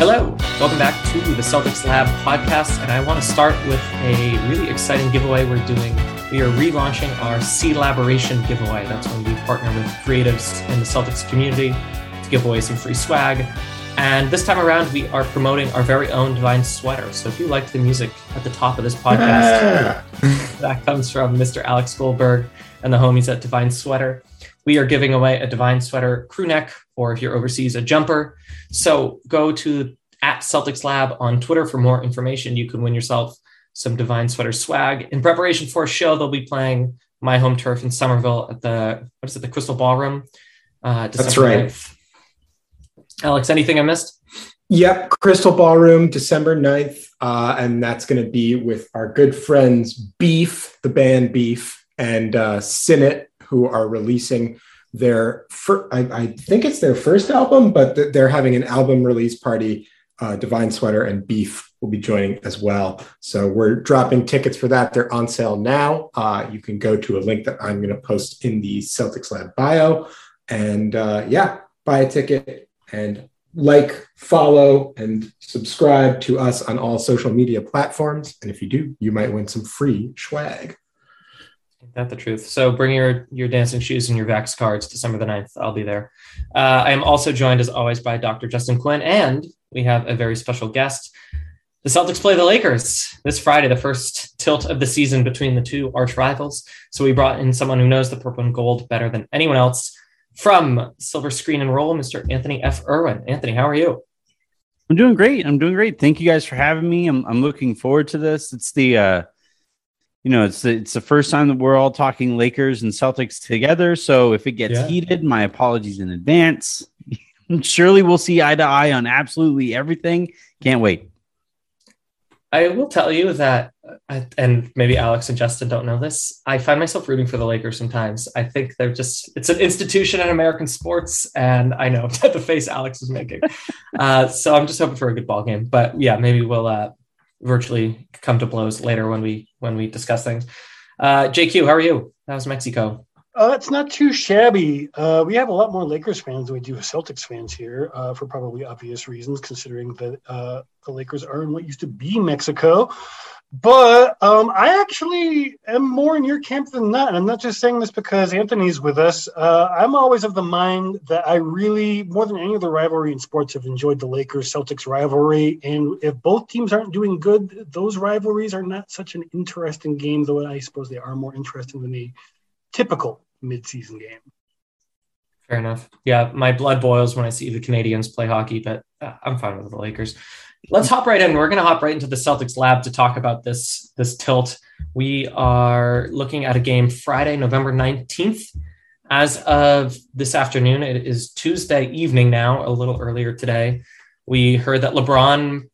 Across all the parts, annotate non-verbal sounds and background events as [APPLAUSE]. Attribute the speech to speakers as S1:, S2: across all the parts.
S1: Hello, welcome back to the Celtics Lab podcast. And I want to start with a really exciting giveaway we're doing. We are relaunching our Celaboration giveaway. That's when we partner with creatives in the Celtics community to give away some free swag. And this time around, we are promoting our very own Divine Sweater. So if you liked the music at the top of this podcast, [LAUGHS] that comes from Mr. Alex Goldberg and the homies at Divine Sweater. We are giving away a Divine Sweater crew neck, or if you're overseas, a jumper. So go to at Celtics Lab on Twitter for more information. You can win yourself some Divine Sweater swag. In preparation for a show, they'll be playing My Home Turf in Somerville at the, what is it, the Crystal Ballroom?
S2: Uh, That's right. 9th.
S1: Alex, anything I missed?
S2: Yep, Crystal Ballroom, December 9th. Uh, and that's going to be with our good friends Beef, the band Beef, and uh, Sinnit, who are releasing their, fir- I, I, think it's their first album, but th- they're having an album release party. Uh, Divine Sweater and Beef will be joining as well. So we're dropping tickets for that. They're on sale now. Uh, you can go to a link that I'm going to post in the Celtics Lab bio. And uh, yeah, buy a ticket and like, follow, and subscribe to us on all social media platforms. And if you do, you might win some free swag.
S1: Ain't that the truth? So bring your your dancing shoes and your Vax cards December the 9th. I'll be there. Uh, I am also joined, as always, by Dr. Justin Quinn, and we have a very special guest. The Celtics play the Lakers this Friday, the first tilt of the season between the two arch rivals. So we brought in someone who knows the purple and gold better than anyone else from Silver Screen and Roll, Mr. Anthony F. Irwin. Anthony, how are you?
S3: I'm doing great. I'm doing great. Thank you guys for having me. I'm, I'm looking forward to this. It's the, uh, you know, it's the, it's the first time that we're all talking Lakers and Celtics together. So if it gets yeah. heated, my apologies in advance. Surely we'll see eye to eye on absolutely everything. Can't wait.
S1: I will tell you that, and maybe Alex and Justin don't know this. I find myself rooting for the Lakers sometimes. I think they're just, it's an institution in American sports. And I know [LAUGHS] the face Alex is making. uh, so I'm just hoping for a good ball game. But yeah, maybe we'll uh, virtually come to blows later when we when we discuss things. Uh, JQ, how are you? How's Mexico?
S4: Uh, it's not too shabby. Uh, we have a lot more Lakers fans than we do Celtics fans here, uh, for probably obvious reasons, considering that uh, the Lakers are in what used to be Mexico. But um, I actually am more in your camp than that. And I'm not just saying this because Anthony's with us. Uh, I'm always of the mind that I really, more than any other rivalry in sports, have enjoyed the Lakers Celtics rivalry. And if both teams aren't doing good, those rivalries are not such an interesting game, though I suppose they are more interesting than the typical midseason game.
S1: Fair enough. Yeah, my blood boils when I see the Canadians play hockey, but uh, I'm fine with the Lakers. Let's hop right in. We're going to hop right into the Celtics lab to talk about this this tilt. We are looking at a game Friday, November 19th. As of this afternoon, it is Tuesday evening now, a little earlier today. We heard that LeBron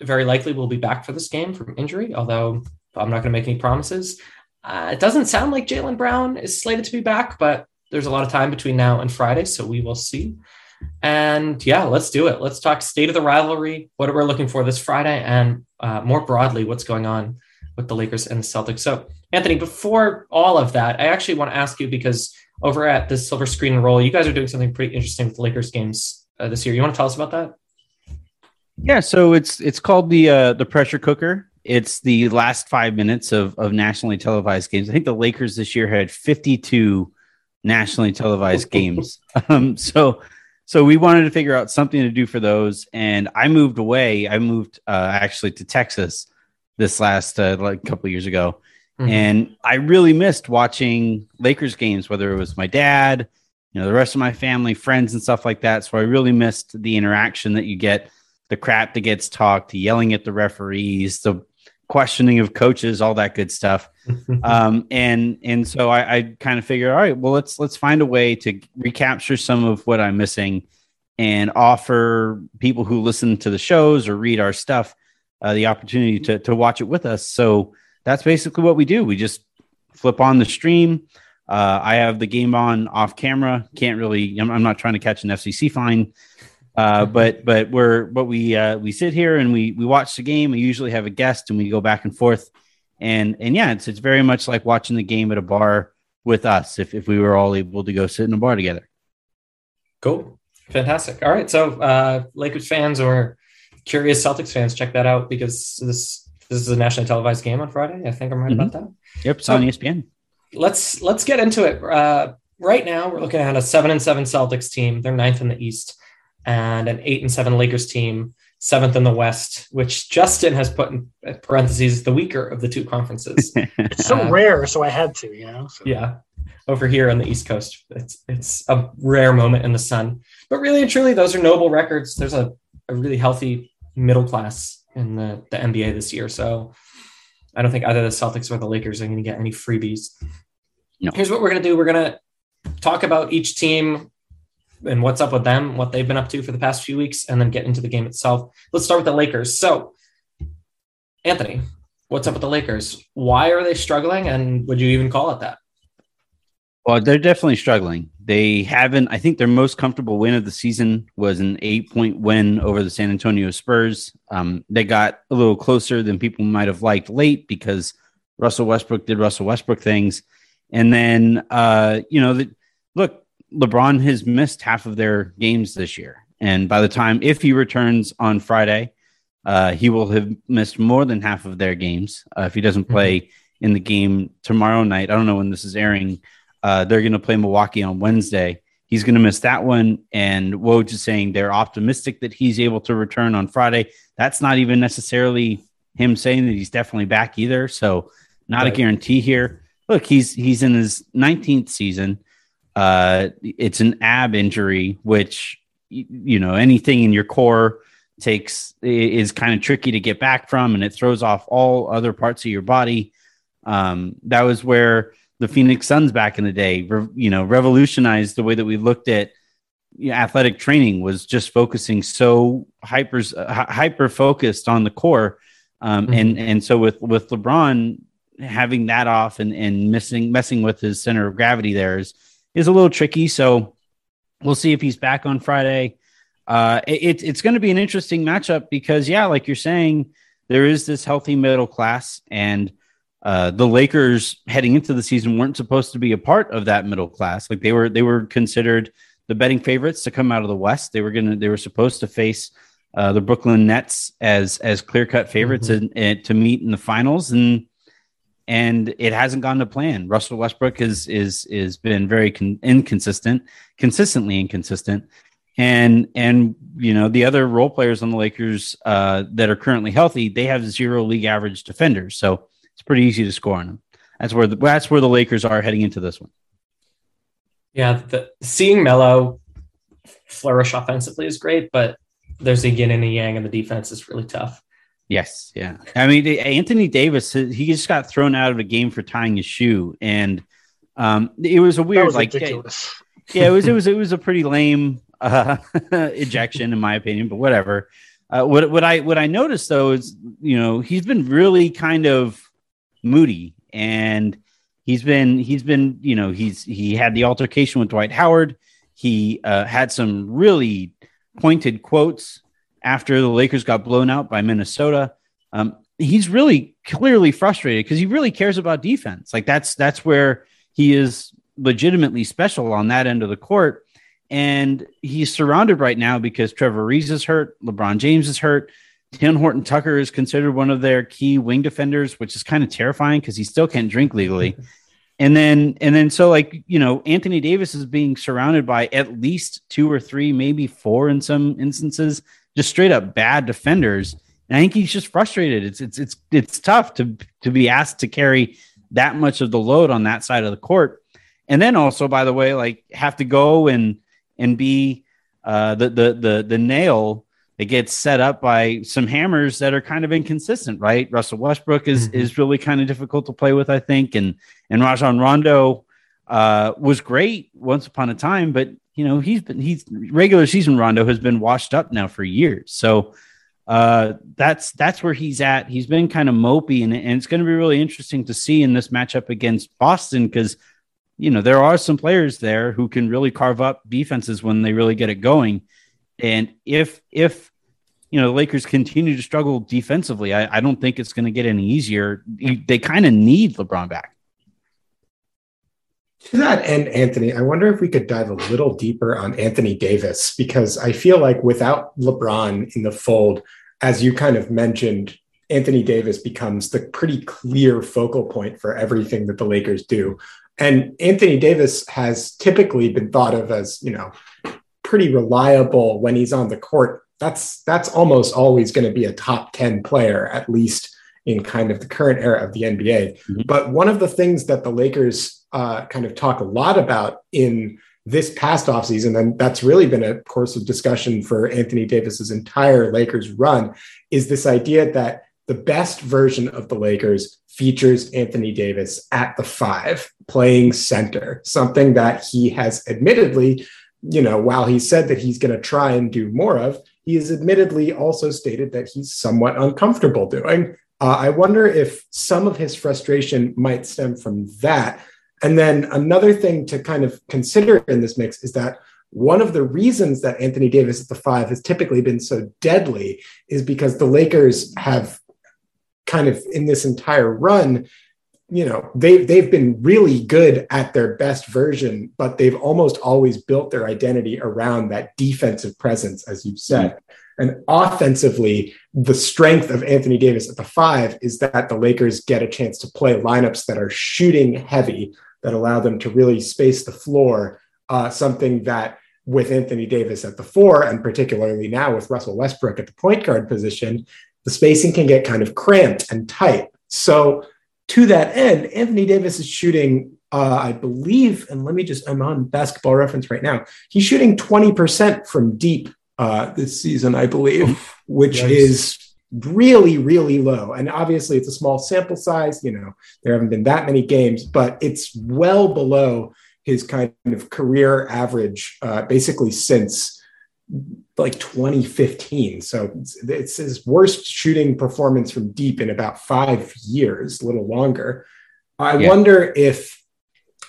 S1: very likely will be back for this game from injury, although I'm not going to make any promises. Uh, it doesn't sound like Jaylen Brown is slated to be back, but there's a lot of time between now and Friday, so we will see. And yeah, let's do it. Let's talk state of the rivalry, what we're looking for this Friday, and uh, more broadly, what's going on with the Lakers and the Celtics. So, Anthony, before all of that, I actually want to ask you because over at the Silver Screen and Roll, you guys are doing something pretty interesting with the Lakers games uh, this year. You want to tell us about that?
S3: Yeah, so it's it's called the uh, the pressure cooker. It's the last five minutes of, of nationally televised games. I think the Lakers this year had 52 nationally televised [LAUGHS] games. Um, so, so we wanted to figure out something to do for those. And I moved away. I moved uh, actually to Texas this last uh, like couple years ago. Mm-hmm. And I really missed watching Lakers games, whether it was my dad, you know, the rest of my family, friends, and stuff like that. So I really missed the interaction that you get, the crap that gets talked, the yelling at the referees, the questioning of coaches, all that good stuff. [LAUGHS] um, and and so I, I kind of figured, all right, well let's let's find a way to recapture some of what I'm missing and offer people who listen to the shows or read our stuff uh, the opportunity to to watch it with us. So that's basically what we do. We just flip on the stream. Uh, I have the game on off camera. Can't really. I'm, I'm not trying to catch an FCC fine. Uh, but but we're but we uh, we sit here and we we watch the game. We usually have a guest and we go back and forth, and and yeah, it's it's very much like watching the game at a bar with us. If if we were all able to go sit in a bar together.
S1: Cool, fantastic. All right, so uh, Lakers fans or curious Celtics fans, check that out because this this is a nationally televised game on Friday. I think I'm right mm-hmm. about that.
S3: Yep, it's so, on ESPN.
S1: Let's let's get into it. Uh, right now, we're looking at a seven and seven Celtics team. They're ninth in the East, and an eight and seven Lakers team, seventh in the West, which Justin has put in parentheses the weaker of the two conferences. [LAUGHS]
S4: it's so uh, rare, so I had to, you know. So.
S1: Yeah, over here on the East Coast, it's it's a rare moment in the sun. But really and truly, those are noble records. There's a, a really healthy middle class in the, the NBA this year. So I don't think either the Celtics or the Lakers are going to get any freebies. No. Here's what we're going to do. We're going to talk about each team and what's up with them, what they've been up to for the past few weeks, and then get into the game itself. Let's start with the Lakers. So, Anthony, what's up with the Lakers? Why are they struggling? And would you even call it that?
S3: Well, they're definitely struggling. They haven't, I think their most comfortable win of the season was an eight point win over the San Antonio Spurs. Um, they got a little closer than people might have liked late because Russell Westbrook did Russell Westbrook things. And then, uh, you know, the, look, LeBron has missed half of their games this year. And by the time, if he returns on Friday, uh, he will have missed more than half of their games. Uh, if he doesn't play mm-hmm. in the game tomorrow night, I don't know when this is airing uh, they're going to play Milwaukee on Wednesday. He's going to miss that one. And Woj is saying they're optimistic that he's able to return on Friday. That's not even necessarily him saying that he's definitely back either. So not right. a guarantee here. Look, he's he's in his 19th season. Uh, it's an ab injury, which you know anything in your core takes is kind of tricky to get back from, and it throws off all other parts of your body. Um, that was where the Phoenix Suns back in the day, re, you know, revolutionized the way that we looked at you know, athletic training was just focusing so hyper uh, hyper focused on the core, um, mm-hmm. and and so with with LeBron having that off and and missing messing with his center of gravity there is is a little tricky. So we'll see if he's back on Friday. Uh, it, it's going to be an interesting matchup because yeah, like you're saying, there is this healthy middle class and uh, the Lakers heading into the season weren't supposed to be a part of that middle class. Like they were, they were considered the betting favorites to come out of the West. They were gonna, they were supposed to face uh, the Brooklyn Nets as as clear cut favorites mm-hmm. and, and to meet in the finals, and and it hasn't gone to plan. Russell Westbrook is is is been very con- inconsistent, consistently inconsistent, and and you know the other role players on the Lakers uh, that are currently healthy, they have zero league average defenders. So it's pretty easy to score on them. That's where the, that's where the Lakers are heading into this one.
S1: Yeah, the, seeing Melo flourish offensively is great, but there's a yin and a yang, and the defense is really tough.
S3: Yes, yeah. I mean, Anthony Davis, he just got thrown out of a game for tying his shoe, and um, it was a weird, was like, ridiculous. yeah, it was, it [LAUGHS] was, it was a pretty lame uh, [LAUGHS] ejection, in my opinion, but whatever. Uh, what what I what I noticed though is, you know, he's been really kind of moody and he's been he's been you know he's he had the altercation with Dwight Howard. He uh, had some really pointed quotes after the Lakers got blown out by Minnesota. Um, he's really clearly frustrated because he really cares about defense. Like that's that's where he is legitimately special on that end of the court. And he's surrounded right now because Trevor Ariza is hurt, LeBron James is hurt. Talen Horton-Tucker is considered one of their key wing defenders, which is kind of terrifying because he still can't drink legally. [LAUGHS] And then, and then, so like, you know, Anthony Davis is being surrounded by at least two or three, maybe four in some instances, just straight up bad defenders. And I think he's just frustrated. It's, it's, it's, it's tough to, to be asked to carry that much of the load on that side of the court. And then also, by the way, like have to go and, and be uh, the, the, the, the nail that gets set up by some hammers that are kind of inconsistent, right? Russell Westbrook is mm-hmm. is really kind of difficult to play with, I think, and and Rajon Rondo uh, was great once upon a time, but you know he's been he's regular season Rondo has been washed up now for years, so uh, that's that's where he's at. He's been kind of mopey, and, and it's going to be really interesting to see in this matchup against Boston because you know there are some players there who can really carve up defenses when they really get it going. And if if you know the Lakers continue to struggle defensively, I, I don't think it's going to get any easier. They kind of need LeBron back.
S2: To that end, Anthony, I wonder if we could dive a little deeper on Anthony Davis because I feel like without LeBron in the fold, as you kind of mentioned, Anthony Davis becomes the pretty clear focal point for everything that the Lakers do. And Anthony Davis has typically been thought of as, you know, pretty reliable when he's on the court. That's that's almost always going to be a top 10 player, at least in kind of the current era of the NBA. Mm-hmm. But one of the things that the Lakers uh, kind of talk a lot about in this past offseason, and that's really been a course of discussion for Anthony Davis's entire Lakers run, is this idea that the best version of the Lakers features Anthony Davis at the five, playing center, something that he has admittedly, you know, while he said that he's going to try and do more of, he has admittedly also stated that he's somewhat uncomfortable doing. Uh, I wonder if some of his frustration might stem from that. And then another thing to kind of consider in this mix is that one of the reasons that Anthony Davis at the five has typically been so deadly is because the Lakers have kind of in this entire run, you know, they've they've been really good at their best version, but they've almost always built their identity around that defensive presence, as you've said. Mm-hmm. And offensively, the strength of Anthony Davis at the five is that the Lakers get a chance to play lineups that are shooting heavy, that allow them to really space the floor. Uh, something that with Anthony Davis at the four, and particularly now with Russell Westbrook at the point guard position, the spacing can get kind of cramped and tight. So, to that end, Anthony Davis is shooting, uh, I believe, and let me just, I'm on basketball reference right now. He's shooting 20% from deep uh, this season, I believe, which nice. is really, really low. And obviously, it's a small sample size. You know, there haven't been that many games, but it's well below his kind of career average, uh, basically since like 2015. So it's, it's, his worst shooting performance from deep in about five years, a little longer. I yeah. wonder if,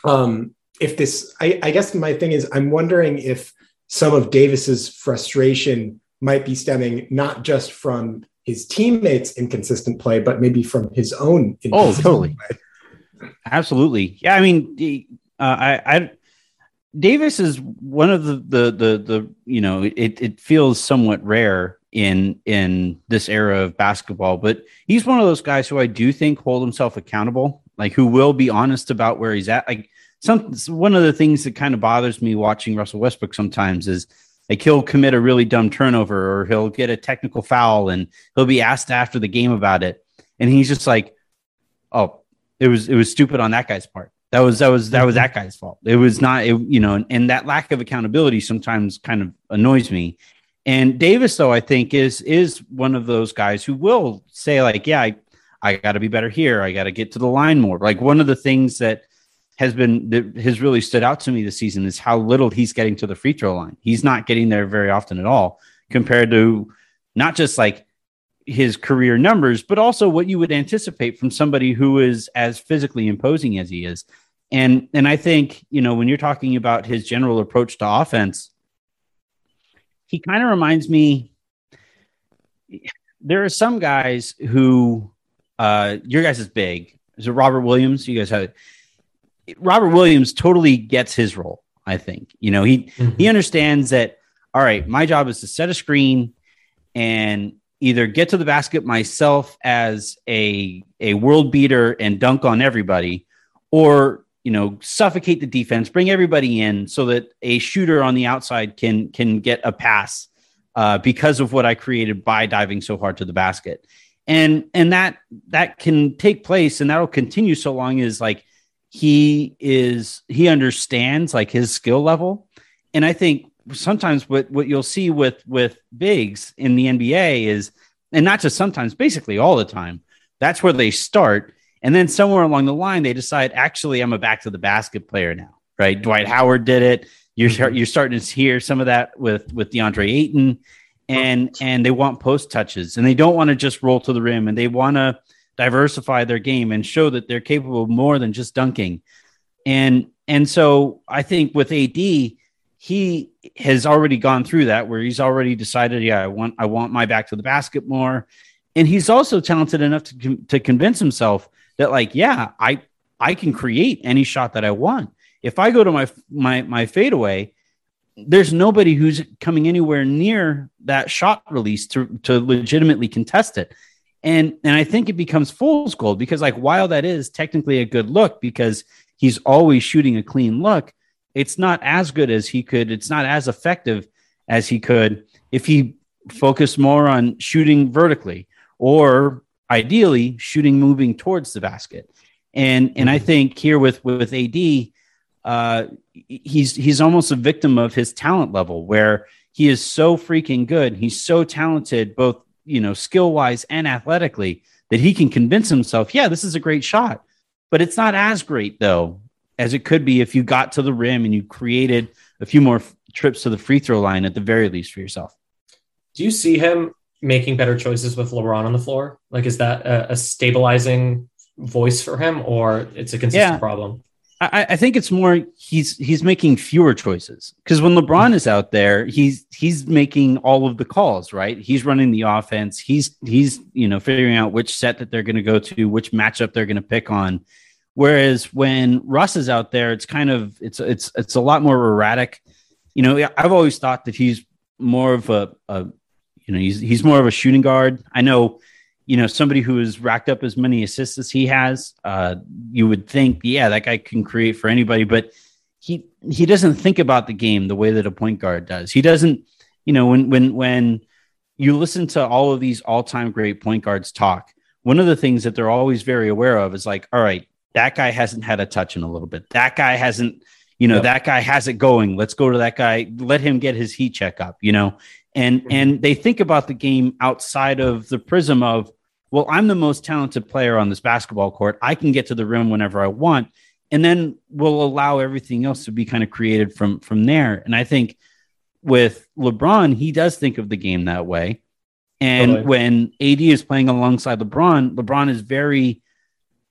S2: um, if this, I, I guess my thing is, I'm wondering if some of Davis's frustration might be stemming not just from his teammates' inconsistent play, but maybe from his own.
S3: Oh, totally, play. absolutely. Yeah, I mean, uh, I, I, Davis is one of the the the the you know it it feels somewhat rare in in this era of basketball, but he's one of those guys who I do think hold himself accountable, like who will be honest about where he's at, like some one of the things that kind of bothers me watching Russell Westbrook sometimes is like he'll commit a really dumb turnover or he'll get a technical foul and he'll be asked after the game about it. And he's just like oh it was it was stupid on that guy's part. That was that was that was mm-hmm. that guy's fault. It was not it, you know and, and that lack of accountability sometimes kind of annoys me. And davis though i think is is one of those guys who will say like yeah i, I got to be better here. I got to get to the line more. Like one of the things that has been has really stood out to me this season is how little he's getting to the free throw line. He's not getting there very often at all compared to not just like his career numbers, but also what you would anticipate from somebody who is as physically imposing as he is. And and I think, you know, when you're talking about his general approach to offense, he kind of reminds me there are some guys who uh your guys is big. Is it Robert Williams? You guys have Robert Williams totally gets his role. I think you know he mm-hmm. he understands that. All right, my job is to set a screen and either get to the basket myself as a a world beater and dunk on everybody, or you know suffocate the defense, bring everybody in so that a shooter on the outside can can get a pass uh, because of what I created by diving so hard to the basket, and and that that can take place and that'll continue so long as like he is he understands like his skill level. And i think sometimes what what you'll see with with bigs in the nba is and not just sometimes basically all the time that's where they start. And then somewhere along the line they decide actually i'm a back to the basket player now right? Dwight howard did it. You're you're starting to hear some of that with with deandre ayton. And and they want post touches and they don't want to just roll to the rim and they want to diversify their game and show that they're capable of more than just dunking. And and so I think with AD, he has already gone through that where he's already decided, yeah, I want I want my back to the basket more. And he's also talented enough to to convince himself that like, yeah, I I can create any shot that I want. If I go to my my my fadeaway, there's nobody who's coming anywhere near that shot release to to legitimately contest it. And and I think it becomes fool's gold because like while that is technically a good look because he's always shooting a clean look, it's not as good as he could. It's not as effective as he could if he focused more on shooting vertically or ideally shooting moving towards the basket. And and I think here with with AD, uh, he's he's almost a victim of his talent level where he is so freaking good. He's so talented, both you know, skill wise and athletically, that he can convince himself, yeah, this is a great shot. But it's not as great though as it could be if you got to the rim and you created a few more f- trips to the free throw line at the very least for yourself.
S1: Do you see him making better choices with LeBron on the floor? Like, is that a, a stabilizing voice for him, or it's a consistent yeah. problem?
S3: I, I, think it's more he's he's making fewer choices because when LeBron is out there, he's he's making all of the calls, right? He's running the offense. He's he's you know figuring out which set that they're going to go to, which matchup they're going to pick on. Whereas when Russ is out there, it's kind of it's it's it's a lot more erratic. You know, I've always thought that he's more of a, a you know he's he's more of a shooting guard. I know you know somebody who has racked up as many assists as he has uh, you would think yeah that guy can create for anybody but he he doesn't think about the game the way that a point guard does. He doesn't you know when when when you listen to all of these all-time great point guards talk one of the things that they're always very aware of is like all right that guy hasn't had a touch in a little bit. That guy hasn't you know yep. that guy has it going. Let's go to that guy. Let him get his heat check up you know? And mm-hmm. and they think about the game outside of the prism of well, I'm the most talented player on this basketball court. I can get to the rim whenever I want. And then we'll allow everything else to be kind of created from from there. And I think with LeBron, he does think of the game that way. And totally. when AD is playing alongside LeBron, LeBron is very,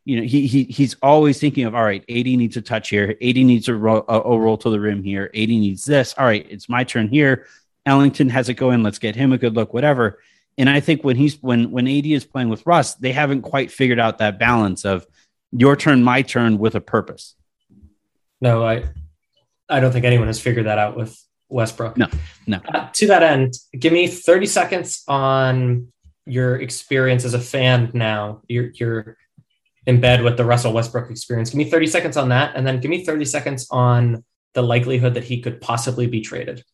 S3: you know, he, he he's always thinking of all right, AD needs a touch here, AD needs a roll, a, a roll to the rim here, AD needs this. All right, it's my turn here. Ellington has it going. Let's get him a good look, whatever. And I think when he's when when AD is playing with Russ, they haven't quite figured out that balance of your turn, my turn with a purpose.
S1: No, I I don't think anyone has figured that out with Westbrook.
S3: No, no.
S1: Uh, to that end, give me 30 seconds on your experience as a fan now. You're you're in bed with the Russell Westbrook experience. Give me 30 seconds on that, and then give me 30 seconds on the likelihood that he could possibly be traded.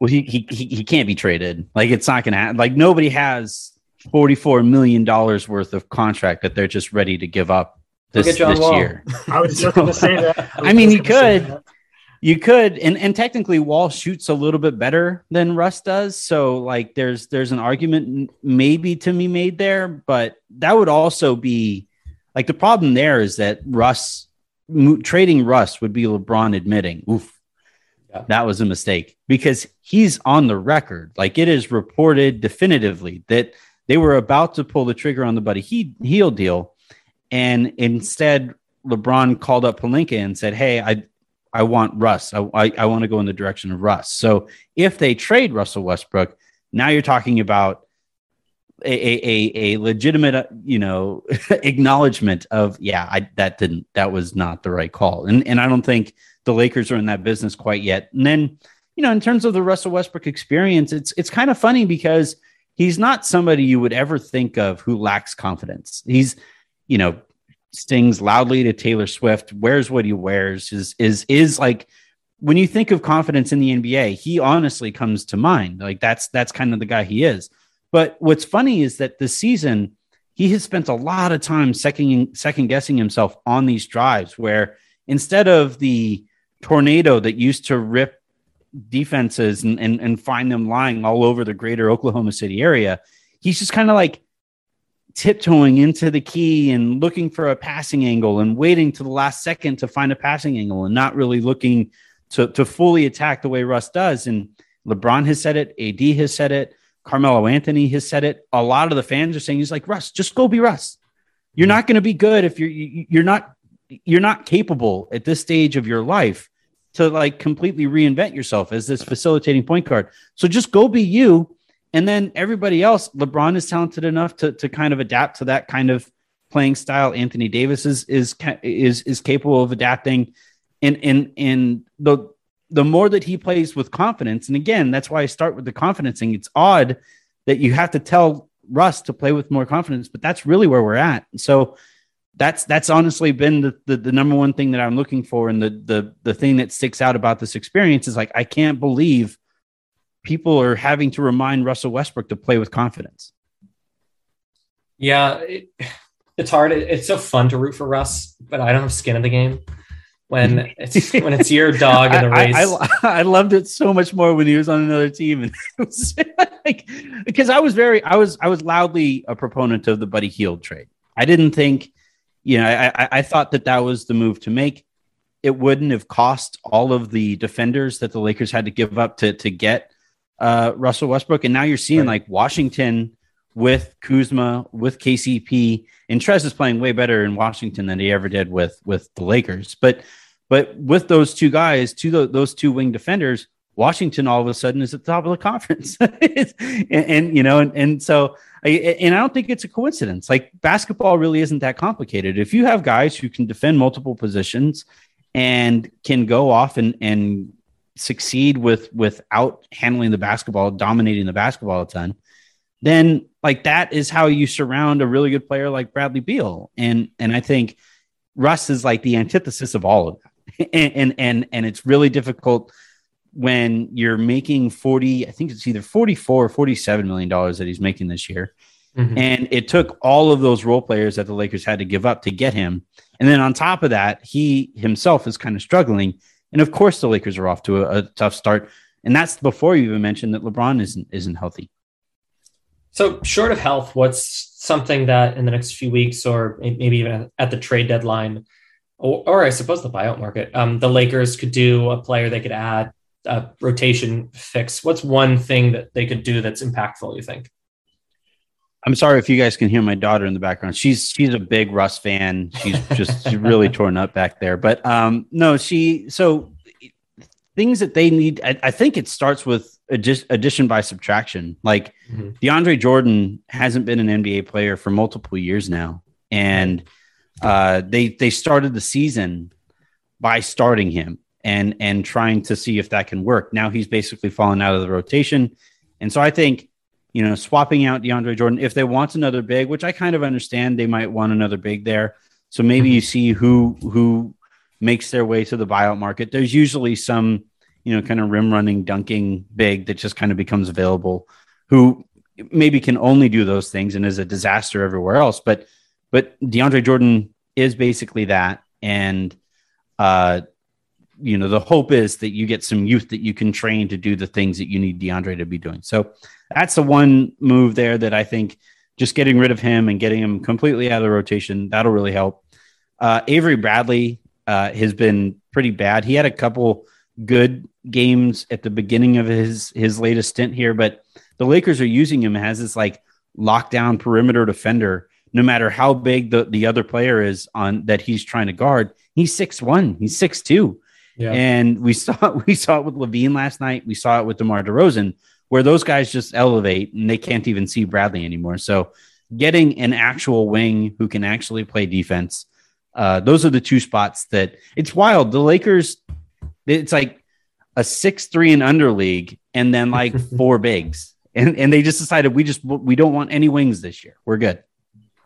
S3: Well, he he he can't be traded. Like it's not gonna happen. Like nobody has forty four million dollars worth of contract that they're just ready to give up this, this year. [LAUGHS]
S4: I was just going to say that.
S3: I, [LAUGHS] I mean, you could, you could, and and technically, Wall shoots a little bit better than Russ does. So like, there's there's an argument maybe to be made there, but that would also be like the problem there is that Russ trading Russ would be LeBron admitting, "Oof, that was a mistake because he's on the record. Like it is reported definitively that they were about to pull the trigger on the Buddy he- Hield deal. And instead, LeBron called up Pelinka and said, Hey, I, I want Russ. I, I, I want to go in the direction of Russ. So if they trade Russell Westbrook, now you're talking about a, a, a legitimate, you know, [LAUGHS] acknowledgement of, yeah, I, that didn't, that was not the right call. And, and I don't think the Lakers are in that business quite yet. And then, you know, in terms of the Russell Westbrook experience, it's it's kind of funny because he's not somebody you would ever think of who lacks confidence. He's, you know, stings loudly to Taylor Swift, wears what he wears, is is is like when you think of confidence in the NBA, he honestly comes to mind. Like that's that's kind of the guy he is. But what's funny is that this season he has spent a lot of time second second guessing himself on these drives where instead of the tornado that used to rip defenses and, and, and find them lying all over the greater Oklahoma City area. He's just kind of like tiptoeing into the key and looking for a passing angle and waiting to the last second to find a passing angle and not really looking to, to fully attack the way Russ does. And LeBron has said it, AD has said it, Carmelo Anthony has said it. A lot of the fans are saying he's like Russ, just go be Russ. You're not going to be good if you're you're not you're not capable at this stage of your life to like completely reinvent yourself as this facilitating point guard. So just go be you. And then everybody else, LeBron is talented enough to, to kind of adapt to that kind of playing style. Anthony Davis is, is, is, is capable of adapting. And, and, and the, the more that he plays with confidence, and again, that's why I start with the confidence thing. It's odd that you have to tell Russ to play with more confidence, but that's really where we're at. So that's that's honestly been the, the, the number one thing that I'm looking for, and the the the thing that sticks out about this experience is like I can't believe people are having to remind Russell Westbrook to play with confidence.
S1: Yeah, it, it's hard. It, it's so fun to root for Russ, but I don't have skin in the game when it's [LAUGHS] when it's your dog in the race.
S3: I, I, I, loved it so much more when he was on another team, and [LAUGHS] it was like because I was very I was I was loudly a proponent of the Buddy Hield trade. I didn't think, you know, I I thought that that was the move to make. It wouldn't have cost all of the defenders that the Lakers had to give up to to get uh, Russell Westbrook, and now you're seeing right. like Washington with Kuzma, with KCP, and Trez is playing way better in Washington than he ever did with with the Lakers. But but with those two guys, two those two wing defenders, Washington all of a sudden is at the top of the conference, [LAUGHS] and, and, you know, and, and so and I don't think it's a coincidence. Like basketball really isn't that complicated. If you have guys who can defend multiple positions and can go off and and succeed with without handling the basketball, dominating the basketball a ton, then like that is how you surround a really good player like Bradley Beal. And and I think Russ is like the antithesis of all of that. [LAUGHS] And and and, and it's really difficult when you're making 40, I think it's either 44 or 47 million dollars that he's making this year. Mm-hmm. And it took all of those role players that the Lakers had to give up to get him. And then on top of that, he himself is kind of struggling. And of course, the Lakers are off to a, a tough start. And that's before you even mentioned that LeBron isn't isn't healthy.
S1: So, short of health, what's something that in the next few weeks, or maybe even at the trade deadline, or, or I suppose the buyout market, um, the Lakers could do a player they could add a rotation fix. What's one thing that they could do that's impactful? You think?
S3: I'm sorry if you guys can hear my daughter in the background. She's she's a big Russ fan. She's just [LAUGHS] she's really torn up back there. But um, no, she so things that they need. I, I think it starts with addition by subtraction. Like mm-hmm. DeAndre Jordan hasn't been an NBA player for multiple years now, and uh, they they started the season by starting him and and trying to see if that can work. Now he's basically fallen out of the rotation, and so I think you know swapping out DeAndre Jordan if they want another big, which I kind of understand they might want another big there. So maybe mm-hmm. you see who who makes their way to the buyout market. There's usually some you know, kind of rim running, dunking big that just kind of becomes available, who maybe can only do those things and is a disaster everywhere else. But but DeAndre Jordan is basically that, and uh, you know, the hope is that you get some youth that you can train to do the things that you need DeAndre to be doing. So that's the one move there that I think just getting rid of him and getting him completely out of the rotation that'll really help. Uh, Avery Bradley uh, has been pretty bad. He had a couple good games at the beginning of his his latest stint here, but the Lakers are using him as this like lockdown perimeter defender. No matter how big the, the other player is on that he's trying to guard, he's six one, he's six two. Yeah. And we saw [LAUGHS] we saw it with LaVine last night. We saw it with DeMar DeRozan, where those guys just elevate and they can't even see Bradley anymore. So getting an actual wing who can actually play defense, uh, those are the two spots that it's wild. The Lakers it's like a six three and under league, and then like [LAUGHS] four bigs, and and they just decided we just we don't want any wings this year. We're good.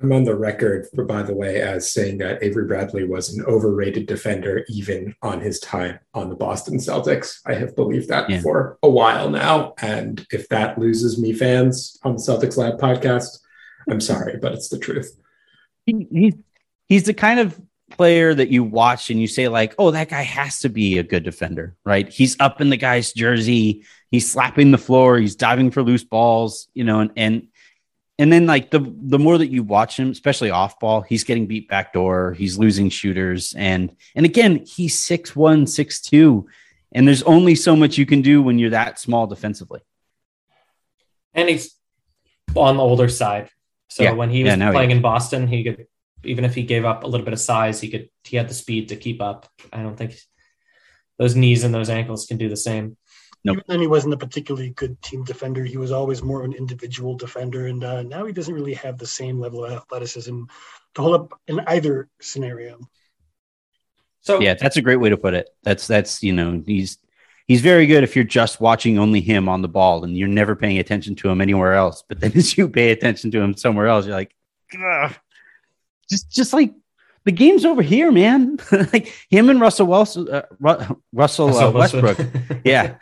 S2: I'm on the record, for, by the way, as saying that Avery Bradley was an overrated defender, even on his time on the Boston Celtics. I have believed that yeah. for a while now. And if that loses me fans on the Celtics Lab podcast, I'm sorry, but it's the truth.
S3: He, he, he's the kind of player that you watch and you say like, "Oh, that guy has to be a good defender," right? He's up in the guy's jersey, he's slapping the floor, he's diving for loose balls, you know, and and and then like the the more that you watch him, especially off ball, he's getting beat back door, he's losing shooters, and and again, he's six one, six two, and there's only so much you can do when you're that small defensively.
S1: And he's on the older side. So yeah. when he was yeah, playing he in Boston, he could even if he gave up a little bit of size, he could he had the speed to keep up. I don't think those knees and those ankles can do the same.
S4: Nope. Even then, he wasn't a particularly good team defender. He was always more of an individual defender, and uh, now he doesn't really have the same level of athleticism to hold up in either scenario.
S3: So yeah, that's a great way to put it. That's that's you know he's he's very good if you're just watching only him on the ball and you're never paying attention to him anywhere else. But then [LAUGHS] as you pay attention to him somewhere else, you're like, Ugh. just just like the game's over here, man. [LAUGHS] like him and Russell Wilson, uh, Ru- Russell, uh, Westbrook. [LAUGHS] yeah,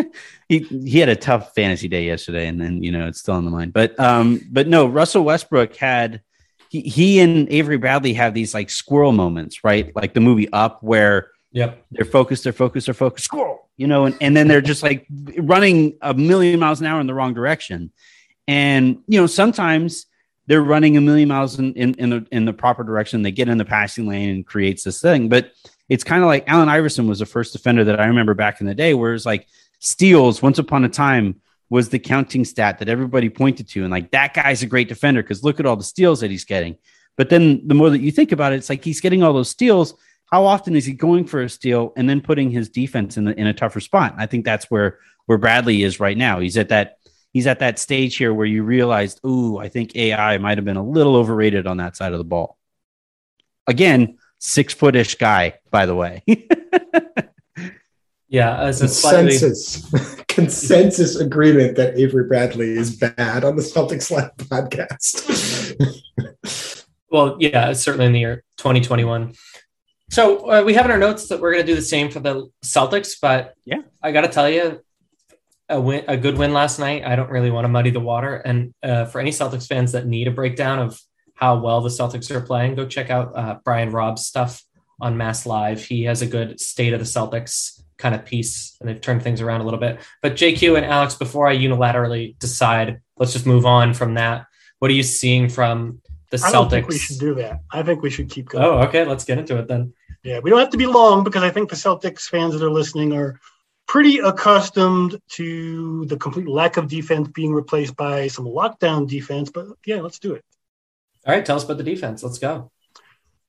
S3: [LAUGHS] he he had a tough fantasy day yesterday, and then you know it's still on the mind. But um, but no, Russell Westbrook had he he and Avery Bradley have these like squirrel moments, right? Like the movie Up, where
S1: Yep.
S3: they're focused, they're focused, they're focused, squirrel, you know, and, and then they're just like running a million miles an hour in the wrong direction. And, you know, sometimes they're running a million miles in, in, in, the, in the proper direction. They get in the passing lane and creates this thing. But it's kind of like Allen Iverson was the first defender that I remember back in the day, where it's like steals once upon a time was the counting stat that everybody pointed to. And like that guy's a great defender because look at all the steals that he's getting. But then the more that you think about it, it's like he's getting all those steals how often is he going for a steal and then putting his defense in the, in a tougher spot? I think that's where where Bradley is right now. He's at that he's at that stage here where you realized, ooh, I think AI might have been a little overrated on that side of the ball. Again, six footish guy, by the way. [LAUGHS]
S1: yeah, as a slightly
S2: consensus [LAUGHS] consensus agreement that Avery Bradley is bad on the Celtics Lab podcast. [LAUGHS]
S1: well, yeah, certainly in the year 2021. So uh, we have in our notes that we're going to do the same for the Celtics, but
S3: Yeah.
S1: I got to tell you, a win, a good win last night. I don't really want to muddy the water, and uh, for any Celtics fans that need a breakdown of how well the Celtics are playing, go check out uh, Brian Robb's stuff on Mass Live. He has a good state of the Celtics kind of piece, and they've turned things around a little bit. But JQ and Alex, before I unilaterally decide, let's just move on from that. What are you seeing from the
S4: I
S1: Celtics?
S4: don't think we should do that. I think we should keep going.
S1: Oh, okay. Let's get into it then.
S4: Yeah, we don't have to be long because I think the Celtics fans that are listening are pretty accustomed to the complete lack of defense being replaced by some lockdown defense. But yeah, let's do it.
S1: All right, tell us about the defense. Let's go.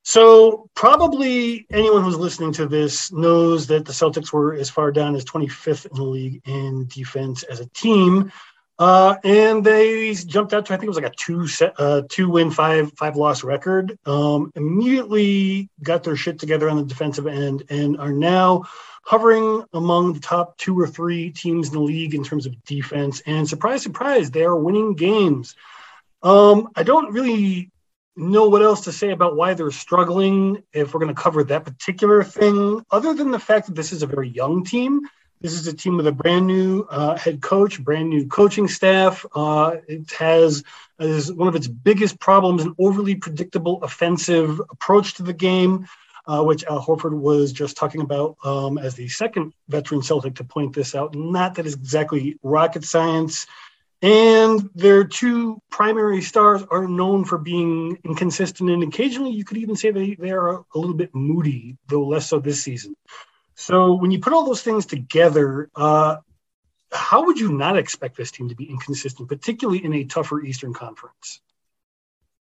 S4: So probably anyone who's listening to this knows that the Celtics were as far down as 25th in the league in defense as a team. Uh, and they jumped out to I think it was like a two set, uh, two win, five five loss record. Um, immediately got their shit together on the defensive end and are now hovering among the top two or three teams in the league in terms of defense. And surprise, surprise, they are winning games. Um, I don't really know what else to say about why they're struggling if we're going to cover that particular thing, other than the fact that this is a very young team. This is a team with a brand new uh, head coach, brand new coaching staff. Uh, it has is one of its biggest problems an overly predictable offensive approach to the game, uh, which Al Horford was just talking about um, as the second veteran Celtic to point this out. Not that it's exactly rocket science. And their two primary stars are known for being inconsistent, and occasionally you could even say they, they are a, a little bit moody, though less so this season. So when you put all those things together, uh, how would you not expect this team to be inconsistent, particularly in a tougher Eastern Conference?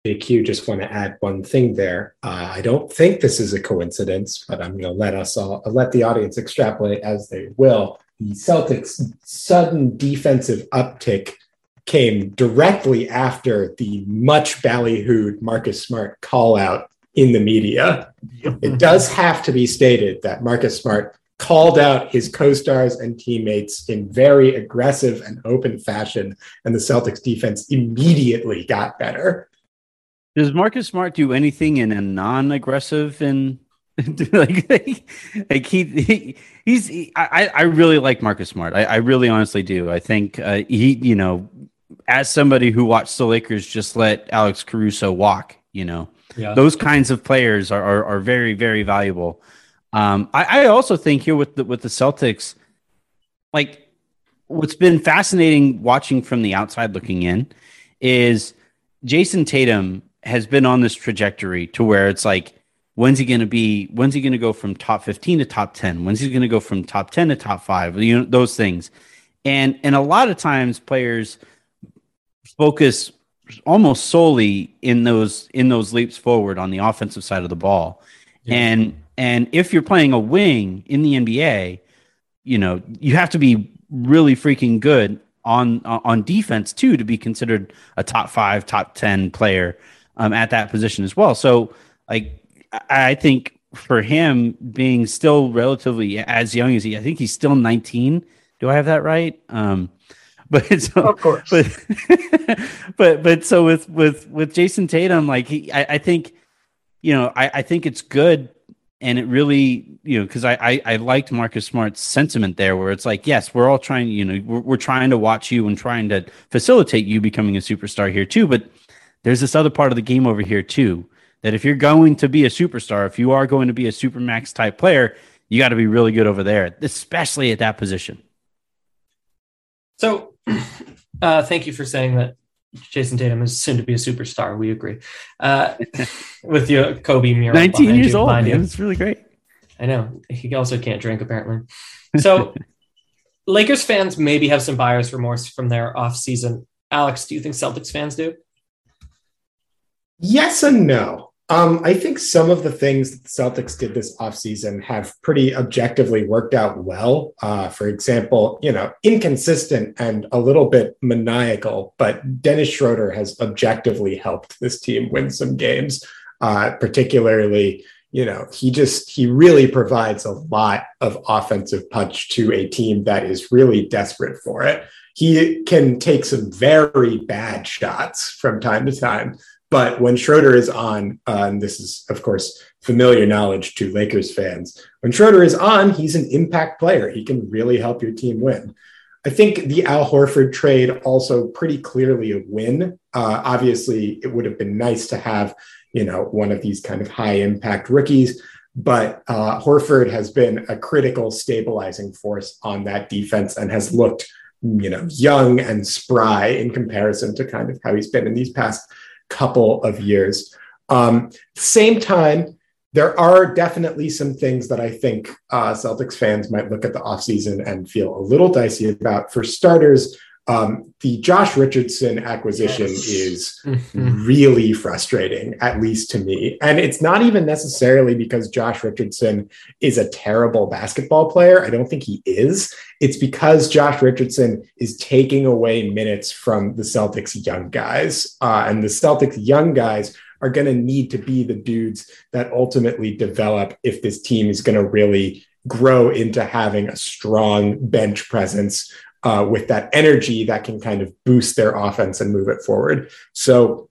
S2: JQ, just want to add one thing there. Uh, I don't think this is a coincidence, but I'm going to let us all let the audience extrapolate as they will. The Celtics' sudden defensive uptick came directly after the much ballyhooed Marcus Smart call out in the media. It does have to be stated that Marcus Smart called out his co-stars and teammates in very aggressive and open fashion, and the Celtics defense immediately got better.
S3: Does Marcus Smart do anything in a non-aggressive and [LAUGHS] like, like, he, he he's he, I I really like Marcus Smart. I, I really honestly do. I think uh, he you know as somebody who watched the Lakers just let Alex Caruso walk. You know
S1: Yeah.
S3: those kinds of players are are, are very very valuable. Um, I, I also think here with the with the Celtics, like what's been fascinating watching from the outside looking in is Jayson Tatum has been on this trajectory to where it's like when's he going to be when's he going to go from top 15 to top 10 when's he going to go from top 10 to top 5 you know those things. And and a lot of times players focus almost solely in those in those leaps forward on the offensive side of the ball.
S1: Yeah.
S3: and and if you're playing a wing in the NBA you know you have to be really freaking good on on defense too to be considered a top 5 top 10 player um, at that position as well so like I think for him being still relatively as young as he, I think he's still 19. Do I have that right? Um, [LAUGHS] but so,
S4: of course,
S3: but [LAUGHS] but but so with with with Jayson Tatum, like he, I, I think, you know, I, I think it's good, and it really, you know, because I, I I liked Marcus Smart's sentiment there, where it's like, yes, we're all trying, you know, we're, we're trying to watch you and trying to facilitate you becoming a superstar here too, but there's this other part of the game over here too that if you're going to be a superstar, if you are going to be a supermax type player, you got to be really good over there, especially at that position.
S1: So, [CLEARS THROAT] uh, thank you for saying that Jayson Tatum is soon to be a superstar. We agree. Uh, [LAUGHS] with your Kobe mural,
S3: 19 years old. It's really great.
S1: I know. He also can't drink, apparently. So, [LAUGHS] Lakers fans maybe have some buyer's remorse from their offseason. Alex, do you think Celtics fans do?
S2: Yes and no. Um, I think some of the things that the Celtics did this offseason have pretty objectively worked out well. Uh, for example, you know, inconsistent and a little bit maniacal, but Dennis Schroeder has objectively helped this team win some games. Uh, particularly, you know, he just he really provides a lot of offensive punch to a team that is really desperate for it. He can take some very bad shots from time to time, but when Schroeder is on, uh, and this is, of course, familiar knowledge to Lakers fans, when Schroeder is on, he's an impact player. He can really help your team win. I think the Al Horford trade also pretty clearly a win. Uh, obviously, it would have been nice to have, you know, one of these kind of high impact rookies, but uh, Horford has been a critical stabilizing force on that defense and has looked, you know, young and spry in comparison to kind of how he's been in these past couple of years. Um, same time, there are definitely some things that I think uh, Celtics fans might look at the offseason and feel a little dicey about. For starters, um, the Josh Richardson acquisition yes. is mm-hmm. really frustrating, at least to me. And it's not even necessarily because Josh Richardson is a terrible basketball player. I don't think he is. It's because Josh Richardson is taking away minutes from the Celtics young guys. Uh, and the Celtics young guys are going to need to be the dudes that ultimately develop if this team is going to really grow into having a strong bench presence uh, with that energy that can kind of boost their offense and move it forward. So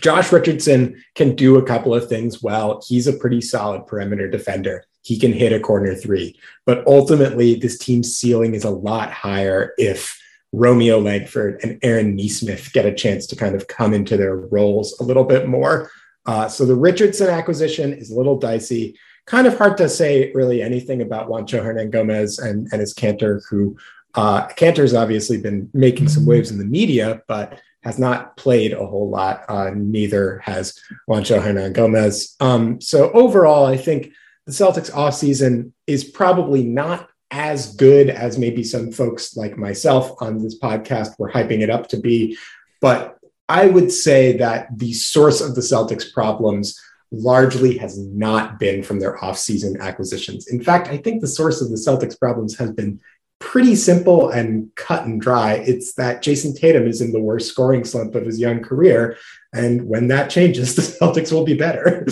S2: Josh Richardson can do a couple of things well. He's a pretty solid perimeter defender. He can hit a corner three, but ultimately, this team's ceiling is a lot higher if Romeo Langford and Aaron Nesmith get a chance to kind of come into their roles a little bit more. Uh, so the Richardson acquisition is a little dicey. Kind of hard to say really anything about Juancho Hernangomez and, and Enes Kanter, who uh, Kanter's obviously been making some waves in the media, but has not played a whole lot. Uh, neither has Juancho Hernangomez. Um, so overall, I think the Celtics offseason is probably not as good as maybe some folks like myself on this podcast were hyping it up to be. But I would say that the source of the Celtics problems largely has not been from their offseason acquisitions. In fact, I think the source of the Celtics problems has been pretty simple and cut and dry. It's that Jayson Tatum is in the worst scoring slump of his young career. And when that changes, [LAUGHS] the Celtics will be better.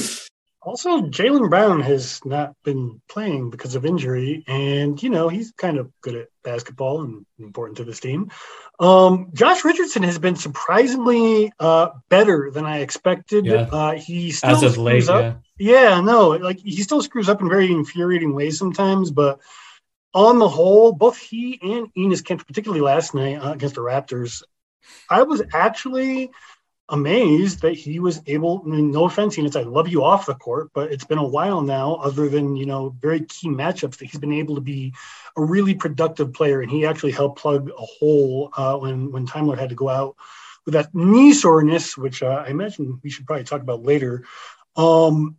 S4: Also, Jaylen Brown has not been playing because of injury, and you know he's kind of good at basketball and important to this team. Um, Josh Richardson has been surprisingly uh, better than I expected. Yeah. Uh, he still as of late, up. Yeah. yeah, no, like he still screws up in very infuriating ways sometimes, but on the whole, both he and Enes Kanter, particularly last night uh, against the Raptors, I was actually amazed that he was able. I mean, no offense, Enes, I love you off the court, but it's been a while now, other than you know very key matchups, that he's been able to be a really productive player, and he actually helped plug a hole uh, when when Time Lord had to go out with that knee soreness, which uh, I imagine we should probably talk about later. Um,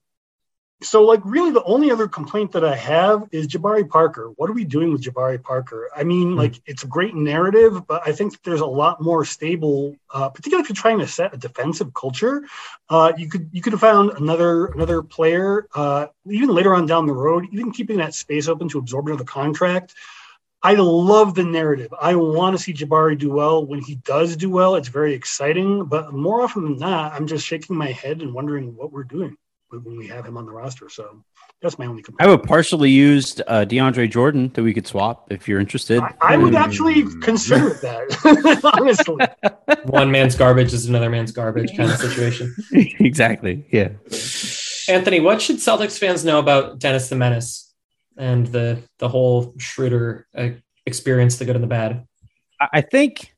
S4: so like really the only other complaint that I have is Jabari Parker. What are we doing with Jabari Parker? I mean, mm-hmm. like it's a great narrative, but I think there's a lot more stable, uh, particularly if you're trying to set a defensive culture. Uh, you could you could have found another another player, uh, even later on down the road, even keeping that space open to absorb another contract. I love the narrative. I want to see Jabari do well. When he does do well, it's very exciting. But more often than not, I'm just shaking my head and wondering what we're doing. When we have him on the roster. So that's my only complaint.
S3: I
S4: complaint.
S3: have a partially used uh, DeAndre Jordan that we could swap if you're interested.
S4: I, I would
S2: Hmm.
S4: actually consider that, [LAUGHS] honestly. [LAUGHS]
S1: One man's garbage is another man's garbage kind of situation. [LAUGHS]
S3: exactly. Yeah.
S1: Anthony, what should Celtics fans know about Dennis the Menace and the the whole Schroeder uh, experience, the good and the bad?
S3: I I think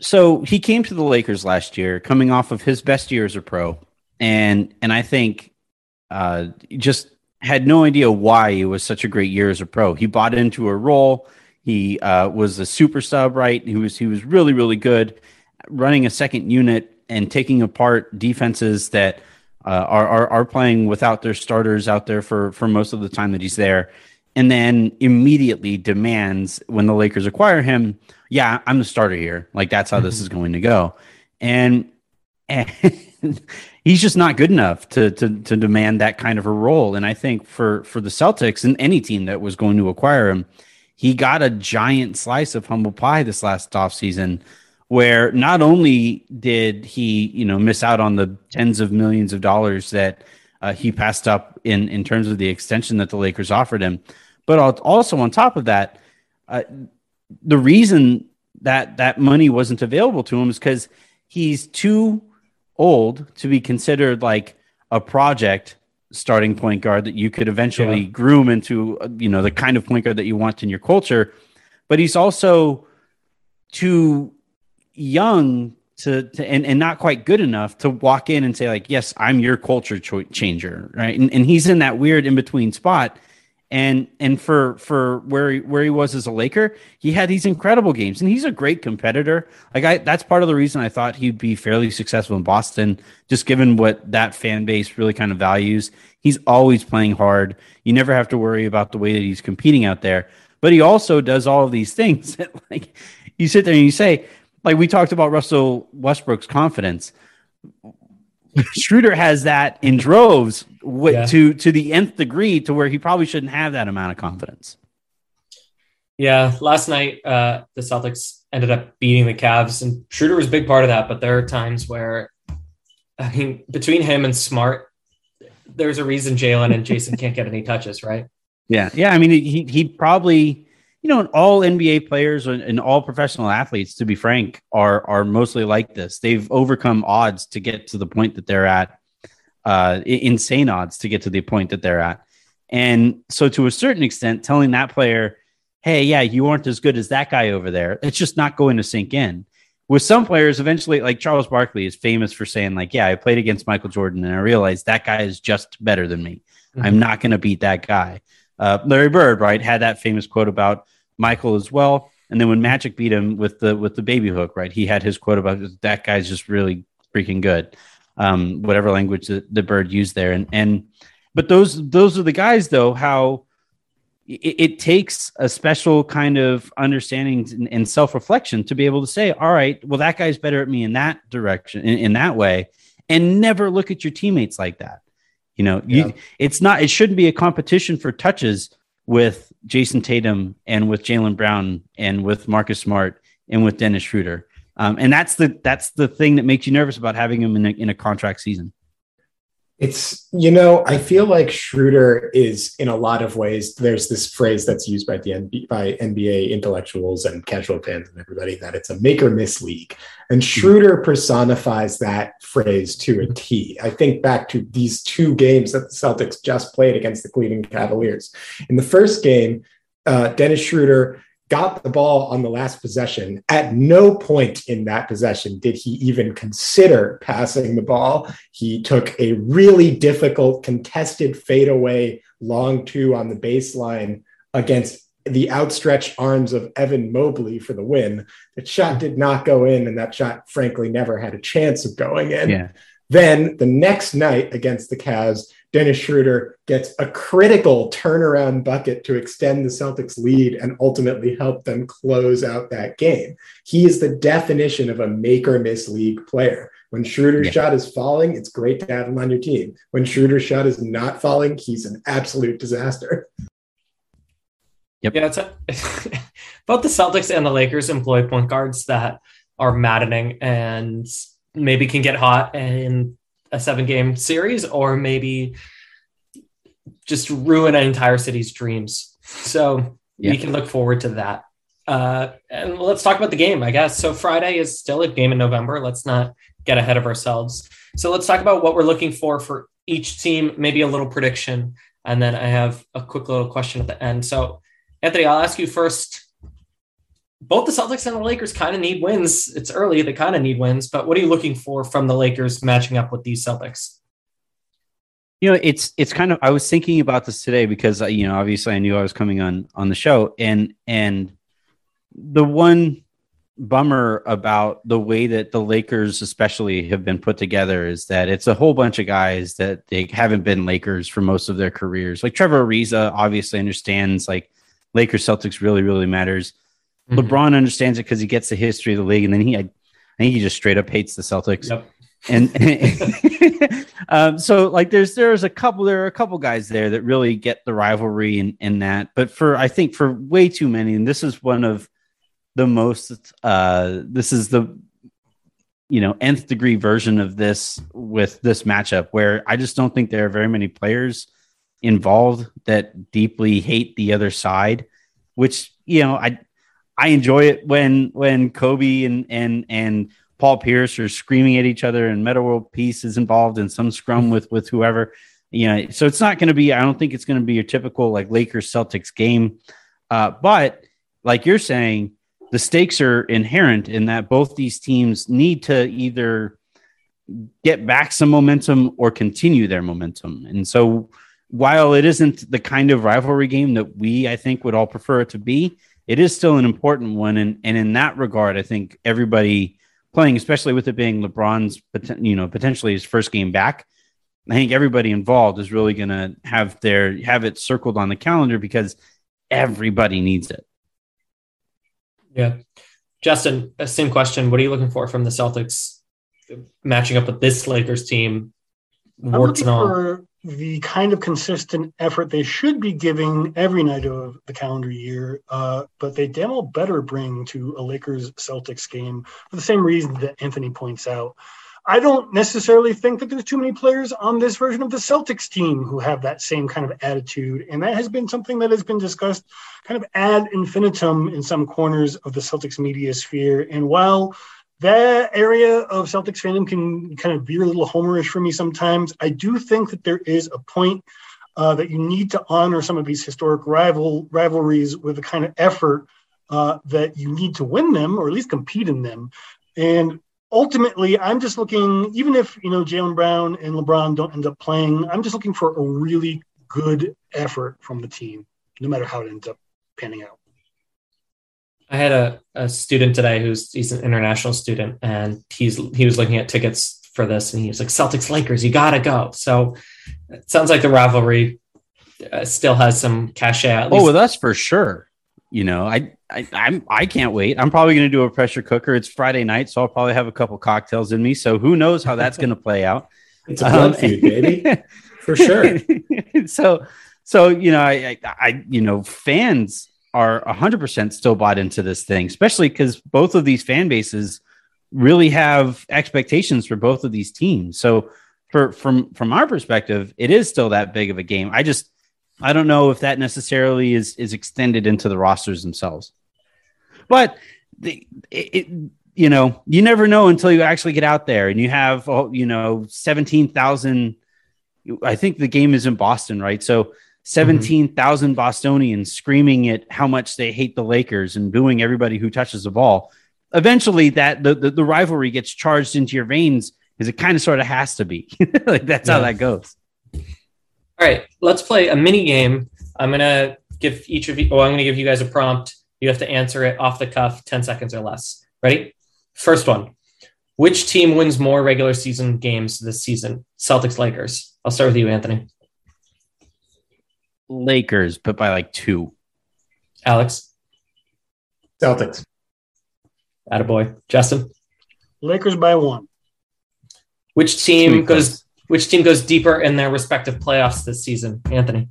S3: so. He came to the Lakers last year, coming off of his best year as a pro, and and I think uh, just had no idea why it was such a great year as a pro. He bought into a role. He uh, was a super sub, right? He was he was really really good, running a second unit and taking apart defenses that uh, are, are are playing without their starters out there for for most of the time that he's there, and then immediately demands when the Lakers acquire him, yeah, I'm the starter here. Like that's how this is going to go, and [LAUGHS] and [LAUGHS] he's just not good enough to to to demand that kind of a role. And I think for for the Celtics and any team that was going to acquire him, he got a giant slice of humble pie this last offseason where not only did he, you know, miss out on the tens of millions of dollars that uh, he passed up in in terms of the extension that the Lakers offered him, but also on top of that, uh, the reason that that money wasn't available to him is because he's too old to be considered like a project starting point guard that you could eventually
S1: Yeah.
S3: groom into uh, you know the kind of point guard that you want in your culture. But he's also too young to, to and, and not quite good enough to walk in and say like yes i'm your culture cho- changer right? And, and he's in that weird in between spot and and for for where he, where he was as a Laker, he had these incredible games, and he's a great competitor. Like I, that's part of the reason I thought he'd be fairly successful in Boston, just given what that fan base really kind of values. He's always playing hard. You never have to worry about the way that he's competing out there. But he also does all of these things [LAUGHS] that, like, you sit there and you say, like we talked about Russell Westbrook's confidence. Schroeder has that in droves
S1: Yeah.
S3: to to the nth degree to where he probably shouldn't have that amount of confidence.
S1: Yeah, last night uh, the Celtics ended up beating the Cavs, and Schroeder was a big part of that. But there are times where, I mean, between him and Smart, there's a reason Jaylen and Jayson can't get any touches, right?
S3: Yeah, yeah. I mean, he he probably, you know, all NBA players and, and all professional athletes, to be frank, are are mostly like this. They've overcome odds to get to the point that they're at, uh, insane odds to get to the point that they're at, and so to a certain extent, telling that player, "Hey, yeah, you aren't as good as that guy over there," it's just not going to sink in. With some players, eventually, like Charles Barkley is famous for saying, like, "Yeah, I played against Michael Jordan, and I realized that guy is just better than me. I'm not going to beat that guy." Uh, Larry Bird, right, had that famous quote about Michael as well. And then when Magic beat him with the with the baby hook, right, he had his quote about that guy's just really freaking good. Um, whatever language that the Bird used there, and and but those those are the guys though. How it, it takes a special kind of understanding and, and self reflection to be able to say, all right, well that guy's better at me in that direction, in, in that way, and never look at your teammates like that. You know, you, it's not. It shouldn't be a competition for touches with Jayson Tatum and with Jaylen Brown and with Marcus Smart and with Dennis Schroeder. Um, and that's the that's the thing that makes you nervous about having him in a, in a contract season.
S2: It's, you know, I feel like Schroeder is in a lot of ways, there's this phrase that's used by the NBA, by NBA intellectuals and casual fans and everybody that it's a make or miss league. And Schroeder personifies that phrase to a T. I think back to these two games that the Celtics just played against the Cleveland Cavaliers. In the first game, uh, Dennis Schroeder got the ball on the last possession. At no point in that possession did he even consider passing the ball. He took a really difficult contested fadeaway long two on the baseline against the outstretched arms of Evan Mobley for the win. That shot did not go in, and that shot, frankly, never had a chance of going in.
S3: Yeah.
S2: Then the next night against the Cavs, Dennis Schroeder gets a critical turnaround bucket to extend the Celtics lead and ultimately help them close out that game. He is the definition of a make or miss league player. When Schroeder's
S3: Yeah.
S2: shot is falling, it's great to have him on your team. When Schroeder's shot is not falling, he's an absolute disaster.
S1: Yeah, it's a, [LAUGHS] both the Celtics and the Lakers employ point guards that are maddening and maybe can get hot and a seven game series or maybe just ruin an entire city's dreams. So
S3: Yeah.
S1: we can look forward to that. Uh, and let's talk about the game, I guess. So Friday is still a game in November. Let's not get ahead of ourselves. So let's talk about what we're looking for for each team, maybe a little prediction, and then I have a quick little question at the end. So Anthony, I'll ask you first. Both the Celtics and the Lakers kind of need wins. It's early; they kind of need wins. But what are you looking for from the Lakers matching up with these Celtics?
S3: You know, it's it's kind of I was thinking about this today because uh, you know obviously I knew I was coming on on the show and and the one bummer about the way that the Lakers especially have been put together is that it's a whole bunch of guys that they haven't been Lakers for most of their careers. Like Trevor Ariza obviously understands like Lakers Celtics really really matters.
S1: Mm-hmm.
S3: LeBron understands it because he gets the history of the league, and then he I, I think he just straight up hates the Celtics
S1: Yep.
S3: and [LAUGHS] um, so like there's there's a couple there are a couple guys there that really get the rivalry in, in that but for i think for way too many and this is one of the most uh this is the you know nth degree version of this with this matchup where i just don't think there are very many players involved that deeply hate the other side which you know i i enjoy it when when kobe and and and Paul Pierce are screaming at each other, and Metta World Peace is involved in some scrum with with whoever. You know, so it's not going to be. I don't think it's going to be your typical like Lakers Celtics game. Uh, but like you're saying, the stakes are inherent in that both these teams need to either get back some momentum or continue their momentum. And so, while it isn't the kind of rivalry game that we, I think, would all prefer it to be, it is still an important one. And and in that regard, I think everybody playing, especially with it being LeBron's, you know, potentially his first game back. I think everybody involved is really going to have their have it circled on the calendar because everybody needs it.
S1: Yeah. Justin, uh, same question. What are you looking for from the Celtics matching up with this Lakers team?
S4: I'm
S1: Warts
S4: looking
S1: and all.
S4: for the kind of consistent effort they should be giving every night of the calendar year, uh, but they damn well better bring to a Lakers Celtics game for the same reason that Anthony points out. I don't necessarily think that there's too many players on this version of the Celtics team who have that same kind of attitude. And that has been something that has been discussed kind of ad infinitum in some corners of the Celtics media sphere. And while that area of Celtics fandom can kind of veer a little homerish for me sometimes, I do think that there is a point uh, that you need to honor some of these historic rival rivalries with the kind of effort uh, that you need to win them or at least compete in them. And ultimately, I'm just looking, even if you know Jaylen Brown and LeBron don't end up playing, I'm just looking for a really good effort from the team, no matter how it ends up panning out.
S1: I had a, a student today who's he's an international student and he's he was looking at tickets for this and he was like Celtics Lakers you gotta go so it sounds like the rivalry uh, still has some cachet at least
S3: Oh, with us for sure. You know, I I I'm I can't wait. I'm probably going to do a pressure cooker. It's Friday night, so I'll probably have a couple cocktails in me. So who knows how that's going to play out? [LAUGHS]
S2: It's a blood
S3: Um,
S2: feud, baby, [LAUGHS] for sure. [LAUGHS]
S3: so so you know, I, I I you know, fans are 100% still bought into this thing, especially because both of these fan bases really have expectations for both of these teams. So for from from our perspective, it is still that big of a game. I just I don't know if that necessarily is is extended into the rosters themselves. But the, it, it you know, you never know until you actually get out there and you have oh, you know, 17,000 I think the game is in Boston, right? So Mm-hmm. 17,000 Bostonians screaming at how much they hate the Lakers and booing everybody who touches the ball. Eventually that the, the, the rivalry gets charged into your veins because it kind of sort of has to be. [LAUGHS] like that's how that goes.
S1: All right, let's play a mini game. I'm gonna give each of you. Oh, I'm gonna give you guys a prompt. You have to answer it off the cuff, ten seconds or less. Ready? First one. Which team wins more regular season games this season? Celtics, Lakers. I'll start with you, Anthony.
S3: Lakers, but by like two.
S1: Alex,
S2: Celtics.
S1: attaboy. Justin.
S4: Lakers by one.
S1: Which team
S3: Sweet
S1: goes? Which team goes deeper in their respective playoffs this season? Anthony,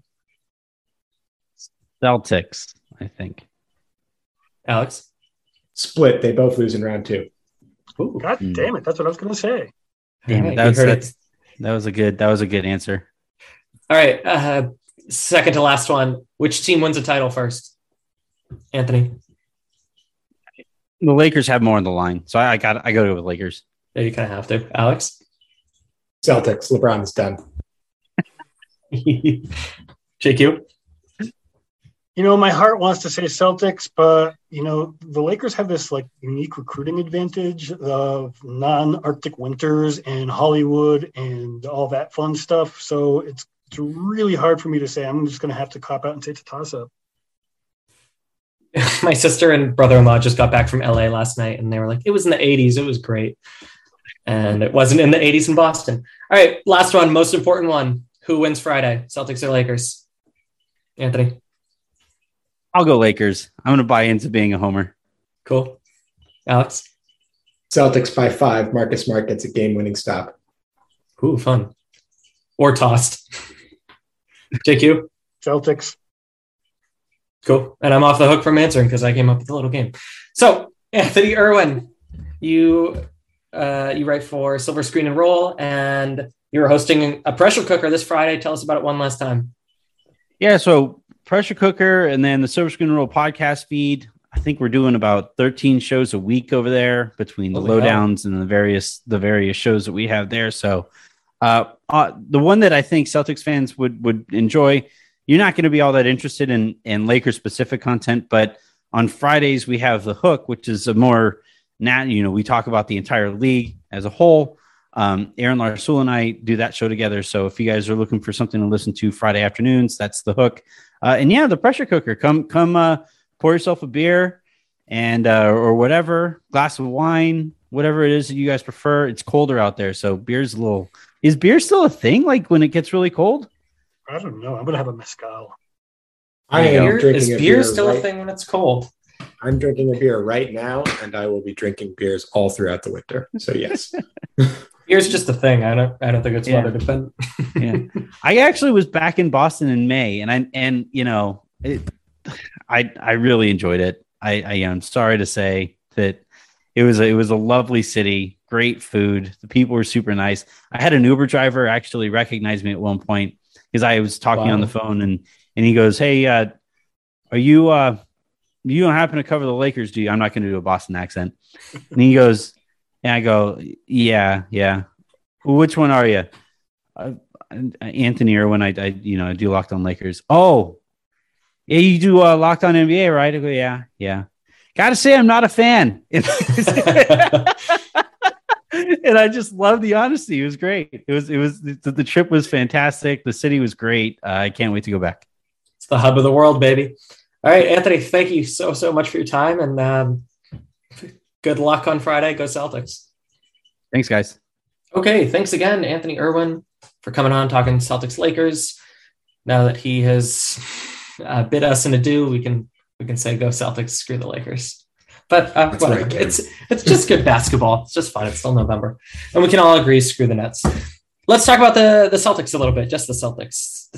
S3: Celtics, I think.
S1: Alex.
S2: Split. They both lose in round two.
S1: Ooh.
S4: God
S3: Hmm.
S4: damn it. That's what I was going to say.
S3: Damn it,
S1: All right,
S3: that's-
S1: you heard
S3: that's-
S1: it.
S3: that was a good that was a good answer.
S1: All right, uh, second to last one. Which team wins a title first? Anthony.
S3: The Lakers have more on the line, so I, I got I go to with Lakers.
S1: Yeah, you kind of have to. Alex.
S2: Celtics. LeBron's done. [LAUGHS]
S1: JQ.
S4: You know, my heart wants to say Celtics, but you know, the Lakers have this like unique recruiting advantage of non-Arctic winters and Hollywood and all that fun stuff. So it's it's really hard for me to say. I'm just going to have to cop out and say it's a toss-up. [LAUGHS]
S1: My sister and brother-in-law just got back from LA last night, and they were like, "It was in the '80s. It was great." And it wasn't in the 80s in Boston. All right, last one, most important one. Who wins Friday? Celtics or Lakers? Anthony.
S3: I'll go Lakers. I'm going to buy into being a homer.
S1: Cool. Alex.
S2: Celtics by five. Marcus Smart gets a game-winning stop.
S1: Ooh, fun. Or tossed. [LAUGHS] JQ.
S4: Celtics.
S1: Cool. And I'm off the hook from answering because I came up with a little game. So, Anthony Irwin, you uh, you write for Silver Screen and Roll, and you're hosting a pressure cooker this Friday. Tell us about it one last time.
S3: Yeah, so pressure cooker and then the Silver Screen and Roll podcast feed. I think we're doing about 13 shows a week over there between the
S1: Holy
S3: lowdowns and the various the various shows that we have there. So uh, uh, the one that I think Celtics fans would would enjoy. You're not going to be all that interested in in Lakers specific content, but on Fridays we have the hook, which is a more now you know we talk about the entire league as a whole. Um, Aaron Larsuel and I do that show together. So if you guys are looking for something to listen to Friday afternoons, that's the hook. Uh, and yeah, the pressure cooker. Come come uh, pour yourself a beer and uh, or whatever glass of wine, whatever it is that you guys prefer. It's colder out there, so beer's a little. Is beer still a thing? Like when it gets really cold?
S4: I don't know. I'm going to have a mezcal.
S2: I am
S1: beer,
S2: drinking
S1: is
S2: a
S1: beer
S2: beer
S1: still
S2: right-
S1: a thing when it's cold?
S2: I'm drinking a beer right now, and I will be drinking beers all throughout the winter. So yes, [LAUGHS]
S1: Beer's just a thing. I don't. I don't think it's
S3: Yeah.
S1: what it depends. [LAUGHS]
S3: Yeah. I actually was back in Boston in May, and I and you know, it, I I really enjoyed it. I, I am sorry to say that it was a, it was a lovely city, great food. The people were super nice. I had an Uber driver actually recognize me at one point because I was talking
S1: Wow.
S3: on the phone, and and he goes, "Hey, uh, are you uh, you don't happen to cover the Lakers, do you?" I'm not going to do a Boston accent, and he goes, and I go, "Yeah, yeah." Which one are you? Uh, Anthony Irwin, I, I you know I do Locked On Lakers. Oh, yeah, you do uh, Locked On NBA, right? I go, yeah, yeah. Got to say, I'm not a fan, [LAUGHS] and I just love the honesty. It was great. It was it was the, the trip was fantastic. The city was great. Uh, I can't wait to go back.
S1: It's the hub of the world, baby. All right, Anthony, thank you so, so much for your time and um, good luck on Friday. Go Celtics.
S3: Thanks, guys.
S1: Okay, thanks again, Anthony Irwin, for coming on talking Celtics Lakers. Now that he has uh, bid us an adieu, we can we can say go Celtics, screw the Lakers. But uh, whatever.
S2: right,
S1: it's it's just good [LAUGHS] basketball. It's just fun. It's still November, and we can all agree screw the Nets. Let's talk about the the Celtics a little bit. Just the Celtics.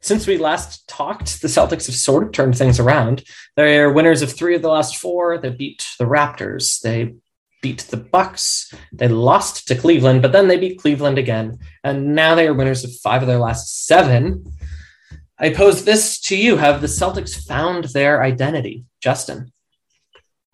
S1: Since we last talked, the Celtics have sort of turned things around. They're winners of three of the last four. They beat the Raptors. They beat the Bucks. They lost to Cleveland, but then they beat Cleveland again, and now they are winners of five of their last seven. I pose this to you: Have the Celtics found their identity, Justin?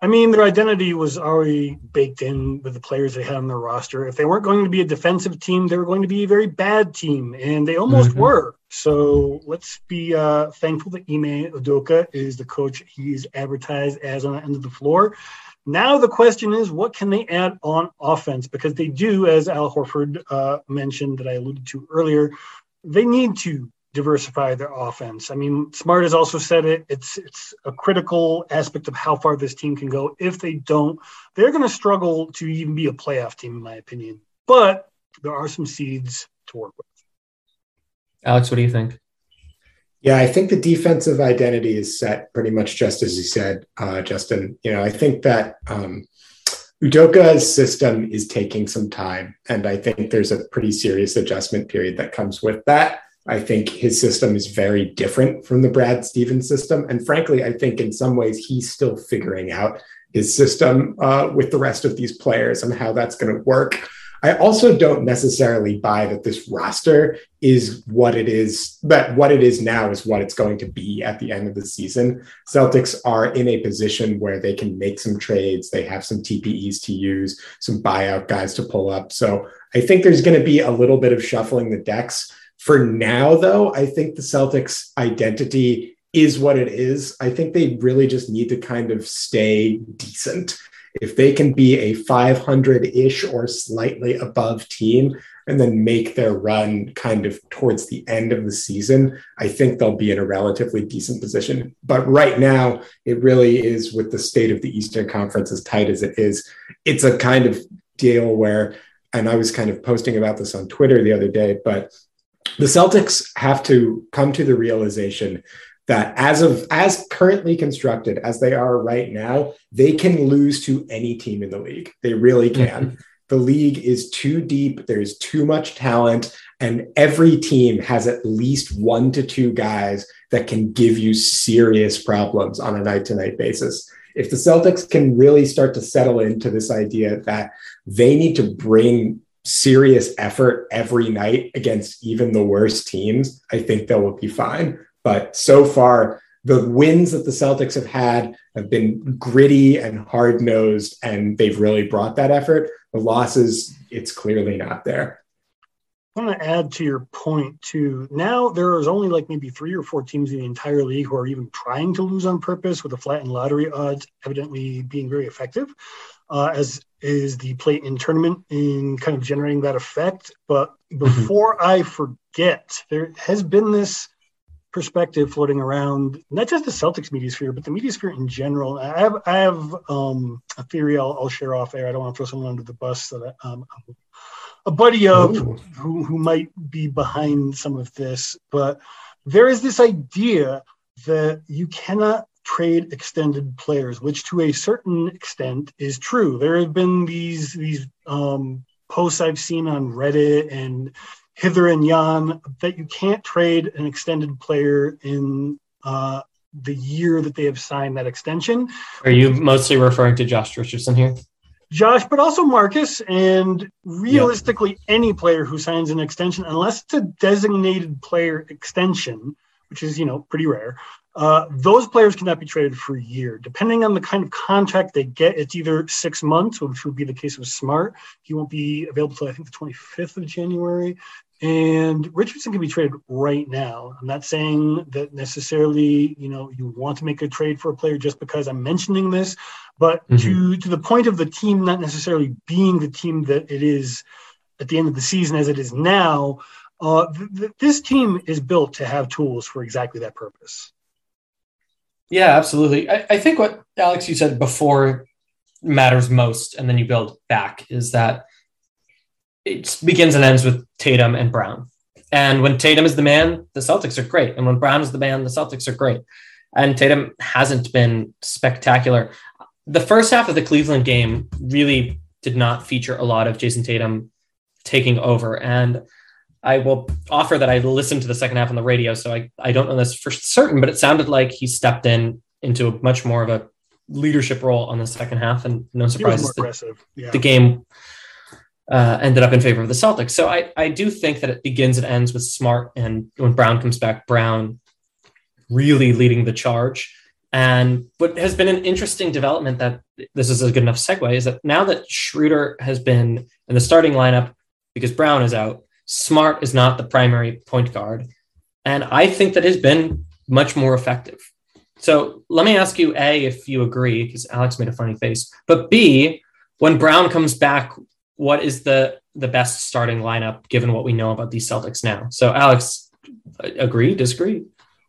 S4: I mean, their identity was already baked in with the players they had on their roster. If they weren't going to be a defensive team, they were going to be a very bad team, and they almost
S1: Mhm.
S4: were. So let's be uh, thankful that Ime Udoka is the coach he is advertised as on the end of the floor. Now the question is, what can they add on offense? Because they do, as Al Horford uh, mentioned, that I alluded to earlier, they need to diversify their offense. I mean, Smart has also said it. It's it's a critical aspect of how far this team can go. If they don't, they're going to struggle to even be a playoff team, in my opinion. But there are some seeds to work with.
S1: Alex, what do you think?
S2: Yeah, I think the defensive identity is set pretty much just as you said, uh, Justin. You know, I think that um, Udoka's system is taking some time, and I think there's a pretty serious adjustment period that comes with that. I think his system is very different from the Brad Stevens system, and frankly, I think in some ways he's still figuring out his system uh, with the rest of these players and how that's going to work. I also don't necessarily buy that this roster is what it is, that what it is now is what it's going to be at the end of the season. Celtics are in a position where they can make some trades. They have some TPEs to use, some buyout guys to pull up. So I think there's going to be a little bit of shuffling the decks. For now, though, I think the Celtics identity is what it is. I think they really just need to kind of stay decent. If they can be a 500 ish or slightly above team and then make their run kind of towards the end of the season, I think they'll be in a relatively decent position. But right now, it really is with the state of the Eastern Conference as tight as it is. It's a kind of deal where, and I was kind of posting about this on Twitter the other day, but the Celtics have to come to the realization that as of as currently constructed as they are right now, they can lose to any team in the league. They really can. Mm-hmm. The league is too deep, there's too much talent, and every team has at least one to two guys that can give you serious problems on a night to night basis. If the Celtics can really start to settle into this idea that they need to bring serious effort every night against even the worst teams, I think they will be fine. But so far, the wins that the Celtics have had have been gritty and hard nosed, and they've really brought that effort. The losses, it's clearly not there.
S4: I want to add to your point too. Now there is only like maybe three or four teams in the entire league who are even trying to lose on purpose, with the flattened lottery odds evidently being very effective, uh, as is the play-in tournament in kind of generating that effect. But mm-hmm. before mm-hmm. I forget, there has been this perspective floating around not just the Celtics media sphere, but the media sphere in general. I have I have um, a theory I'll, I'll, share off air. I don't want to throw someone under the bus that um, a buddy of who, who might be behind some of this, but there is this idea that you cannot trade extended players, which to a certain extent is true. There have been these these um, posts I've seen on Reddit and hither and yon that you can't trade an extended player in uh, the year that they have signed that extension.
S1: Are you mostly referring to Josh Richardson here?
S4: Josh, but also Marcus, and realistically, any player who signs an extension, unless it's a designated player extension, which is you know pretty rare, uh, those players cannot be traded for a year. Depending on the kind of contract they get, it's either six months, which would be the case with Smart. He won't be available until I think the 25th of January. And Richardson can be traded right now. I'm not saying that necessarily, you know, you want to make a trade for a player just because I'm mentioning this, but mm-hmm. to to the point of the team not necessarily being the team that it is at the end of the season as it is now, uh, th- th- this team is built to have tools for exactly that purpose.
S1: Yeah, absolutely. I, I think what Alex you said before matters most, and then you build back is that it begins and ends with Tatum and Brown. And when Tatum is the man, the Celtics are great. And when Brown is the man, the Celtics are great. And Tatum hasn't been spectacular. The first half of the Cleveland game really did not feature a lot of Jayson Tatum taking over. And I will offer that I listened to the second half on the radio, so I, I don't know this for certain, but it sounded like he stepped in into a much more of a leadership role on the second half, and no surprises,
S4: the, yeah.
S1: the game uh, ended up in favor of the Celtics. So I, I do think that it begins and ends with Smart, and when Brown comes back, Brown really leading the charge. And what has been an interesting development that this is a good enough segue is that now that Schroeder has been in the starting lineup because Brown is out, Smart is not the primary point guard. And I think that has been much more effective. So let me ask you A, if you agree, because Alex made a funny face, but B, when Brown comes back, what is the the best starting lineup given what we know about these Celtics now? So Alex, agree, disagree?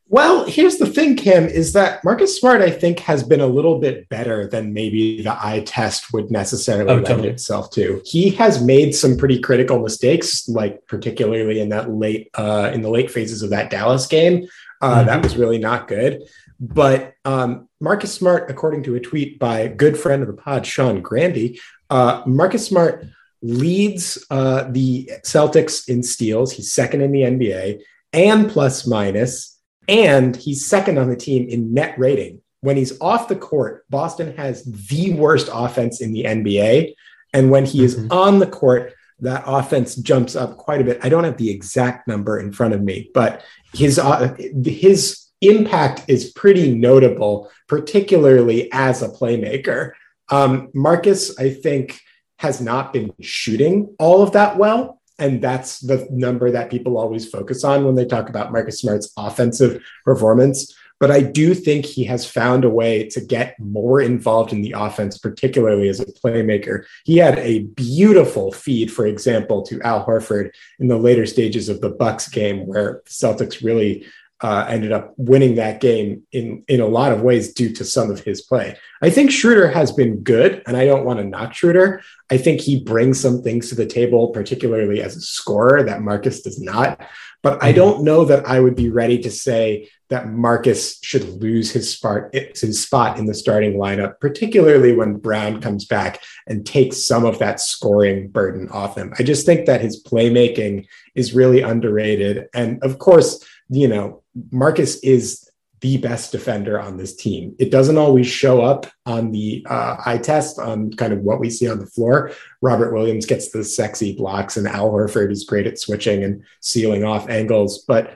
S2: Well, here's the thing, Cam, is that Marcus Smart, I think, has been a little bit better than maybe the eye test would necessarily oh, lend totally. itself to. He has made some pretty critical mistakes, like particularly in that late uh, in the late phases of that Dallas game. Uh, mm-hmm. That was really not good. But um, Marcus Smart, according to a tweet by a good friend of the pod, Sean Grande, uh, Marcus Smart leads uh, the Celtics in steals. He's second in the NBA and plus minus and he's second on the team in net rating. When he's off the court, Boston has the worst offense in the NBA. And when he is mm-hmm. on the court, that offense jumps up quite a bit. I don't have the exact number in front of me, but his uh, his impact is pretty notable, particularly as a playmaker. Um, Marcus, I think, has not been shooting all of that well. And that's the number that people always focus on when they talk about Marcus Smart's offensive performance. But I do think he has found a way to get more involved in the offense, particularly as a playmaker. He had a beautiful feed, for example, to Al Horford in the later stages of the Bucks game, where Celtics really uh, ended up winning that game in in a lot of ways due to some of his play. I think Schroeder has been good, and I don't want to knock Schroeder. I think he brings some things to the table, particularly as a scorer that Marcus does not. But I mm-hmm. don't know that I would be ready to say that Marcus should lose his spot his spot in the starting lineup, particularly when Brown comes back and takes some of that scoring burden off him. I just think that his playmaking is really underrated, and of course you know, Marcus is the best defender on this team. It doesn't always show up on the uh, eye test on kind of what we see on the floor. Robert Williams gets the sexy blocks, and Al Horford is great at switching and sealing off angles. But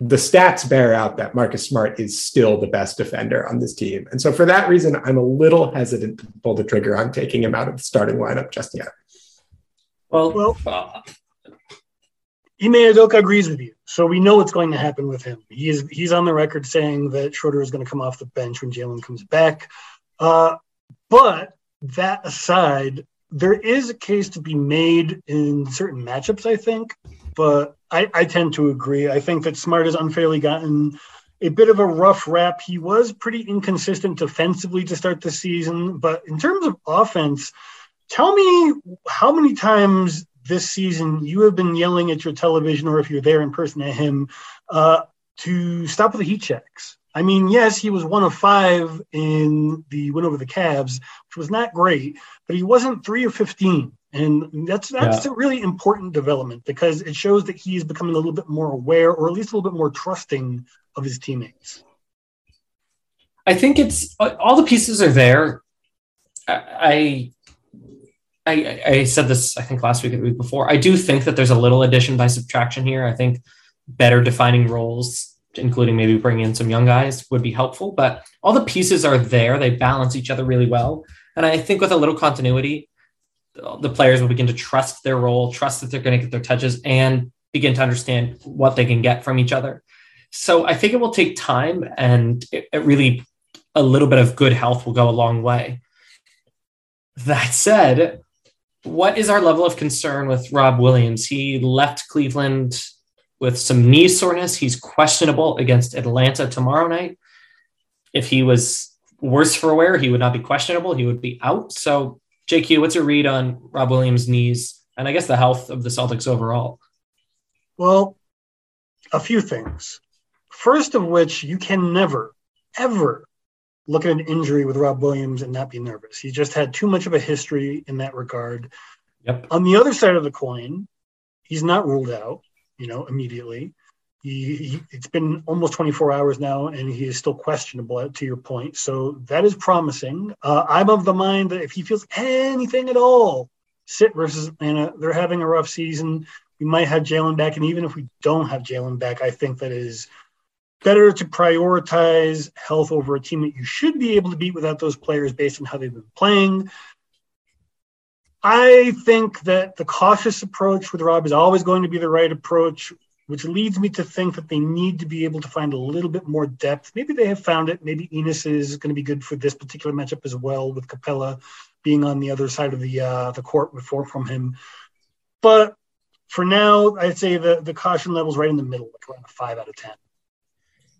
S2: the stats bear out that Marcus Smart is still the best defender on this team. And so for that reason, I'm a little hesitant to pull the trigger on taking him out of the starting lineup just yet.
S4: Well, well, uh, Ime Udoka agrees with you. So we know what's going to happen with him. He's he's on the record saying that Schroeder is going to come off the bench when Jaylen comes back. Uh, but that aside, there is a case to be made in certain matchups, I think. But I, I tend to agree. I think that Smart has unfairly gotten a bit of a rough rap. He was pretty inconsistent defensively to start the season, but in terms of offense, tell me how many times this season you have been yelling at your television or if you're there in person at him uh, to stop with the heat checks. I mean, yes, he was one of five in the win over the Cavs, which was not great, but he wasn't three of 15. And that's that's yeah. a really important development because it shows that he's becoming a little bit more aware or at least a little bit more trusting of his teammates.
S1: I think it's all the pieces are there. I I, I said this, I think last week or the week before. I do think that there's a little addition by subtraction here. I think better defining roles, including maybe bringing in some young guys, would be helpful. But all the pieces are there. They balance each other really well. And I think with a little continuity, the players will begin to trust their role, trust that they're going to get their touches, and begin to understand what they can get from each other. So I think it will take time, and it, it really a little bit of good health will go a long way. That said, what is our level of concern with Rob Williams? He left Cleveland with some knee soreness. He's questionable against Atlanta tomorrow night. If he was worse for wear, he would not be questionable. He would be out. So, JQ, what's your read on Rob Williams' knees and I guess the health of the Celtics overall?
S4: Well, a few things. First of which, you can never, ever look at an injury with Rob Williams and not be nervous. He just had too much of a history in that regard.
S1: Yep.
S4: On the other side of the coin, he's not ruled out, you know, immediately. He, he, it's been almost 24 hours now, and he is still questionable. To your point, so that is promising. Uh, I'm of the mind that if he feels anything at all, sit versus Atlanta, they're having a rough season. We might have Jaylen back, and even if we don't have Jaylen back, I think that is better to prioritize health over a team that you should be able to beat without those players based on how they've been playing. I think that the cautious approach with Rob is always going to be the right approach, which leads me to think that they need to be able to find a little bit more depth. Maybe they have found it. Maybe Enes is going to be good for this particular matchup as well, with Capela being on the other side of the uh, the court before from him. But for now, I'd say the the caution level is right in the middle, like around a five out of ten.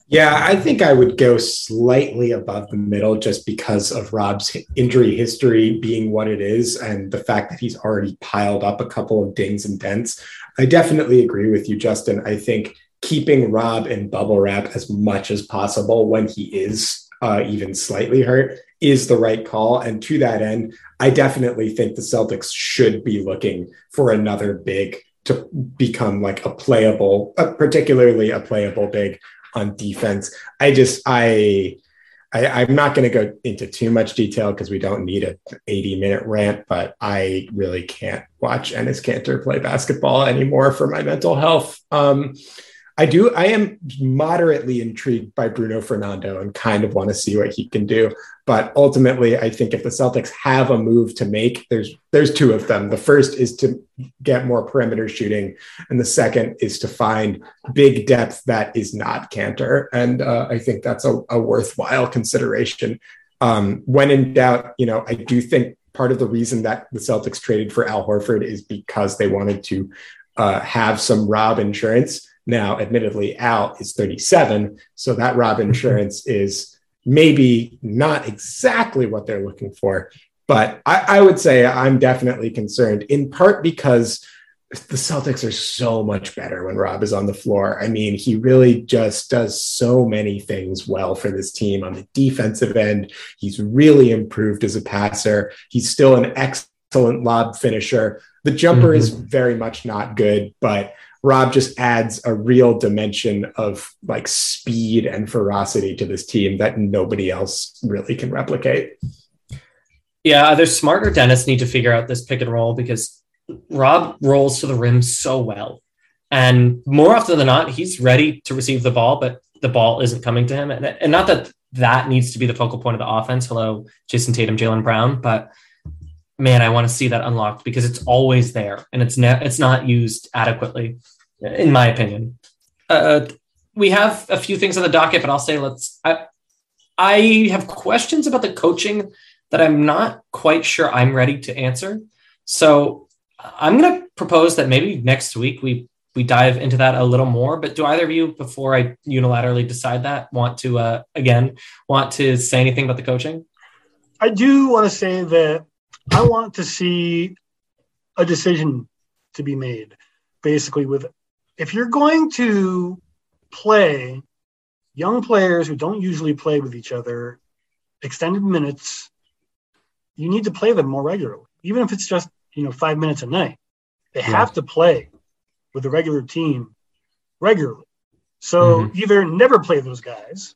S2: Yeah, I think I would go slightly above the middle just because of Rob's injury history being what it is and the fact that he's already piled up a couple of dings and dents. I definitely agree with you, Justin. I think keeping Rob in bubble wrap as much as possible when he is uh, even slightly hurt is the right call. And to that end, I definitely think the Celtics should be looking for another big to become like a playable, uh, particularly a playable big on defense. I just I I, am not going to go into too much detail because we don't need an 80 minute rant, but I really can't watch Enes Kanter play basketball anymore for my mental health. Um, I do. I am moderately intrigued by Bruno Fernando and kind of want to see what he can do. But ultimately, I think if the Celtics have a move to make, there's there's two of them. The first is to get more perimeter shooting, and the second is to find big depth that is not Kanter. And uh, I think that's a, a worthwhile consideration. Um, when in doubt, you know, I do think part of the reason that the Celtics traded for Al Horford is because they wanted to uh, have some Rob insurance now, admittedly, Al is 37, so that Rob [LAUGHS] insurance is maybe not exactly what they're looking for. But I, I would say I'm definitely concerned, in part because the Celtics are so much better when Rob is on the floor. I mean, he really just does so many things well for this team on the defensive end. He's really improved as a passer. He's still an excellent lob finisher. The jumper mm-hmm. is very much not good, but Rob just adds a real dimension of like speed and ferocity to this team that nobody else really can replicate.
S1: Yeah, either Smart or Dennis need to figure out this pick and roll because Rob rolls to the rim so well. And more often than not, he's ready to receive the ball, but the ball isn't coming to him. And, and not that that needs to be the focal point of the offense. Hello, Jayson Tatum, Jaylen Brown, but man, I want to see that unlocked because it's always there and it's ne- it's not used adequately in my opinion. Uh, we have a few things on the docket, but I'll say let's. I, I have questions about the coaching that I'm not quite sure I'm ready to answer. So I'm going to propose that maybe next week we we dive into that a little more. But do either of you, before I unilaterally decide that, want to uh, again want to say anything about the coaching?
S4: I do want to say that I want to see a decision to be made, basically with if you're going to play young players who don't usually play with each other extended minutes, you need to play them more regularly, even if it's just you know five minutes a night. They yeah. have to play with the regular team regularly. So mm-hmm. either never play those guys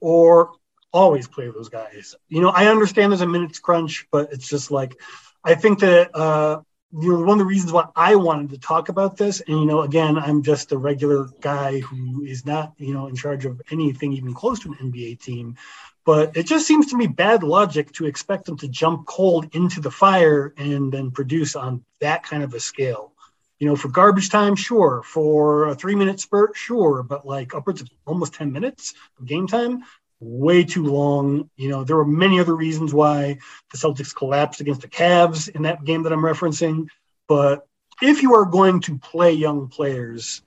S4: or always play those guys. You know, I understand there's a minutes crunch, but it's just like I think that uh, you know, one of the reasons why I wanted to talk about this, and you know, again, I'm just a regular guy who is not, you know, in charge of anything even close to an NBA team. But it just seems to me bad logic to expect them to jump cold into the fire and then produce on that kind of a scale. You know, for garbage time, sure. For a three minute spurt, sure. But like upwards of almost 10 minutes of game time, way too long. You know, there were many other reasons why the Celtics collapsed against the Cavs in that game that I'm referencing. But if you are going to play young players,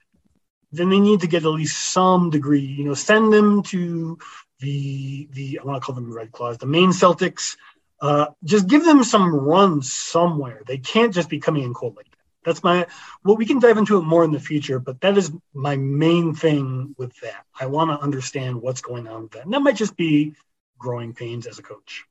S4: then they need to get at least some degree. You know, send them to the the I want to call them Red Claws, the Maine Celtics. Uh, just give them some runs somewhere. They can't just be coming in cold like that's my well we can dive into it more in the future but that is my main thing with that. I want to understand what's going on with that. And that might just be growing pains as a coach.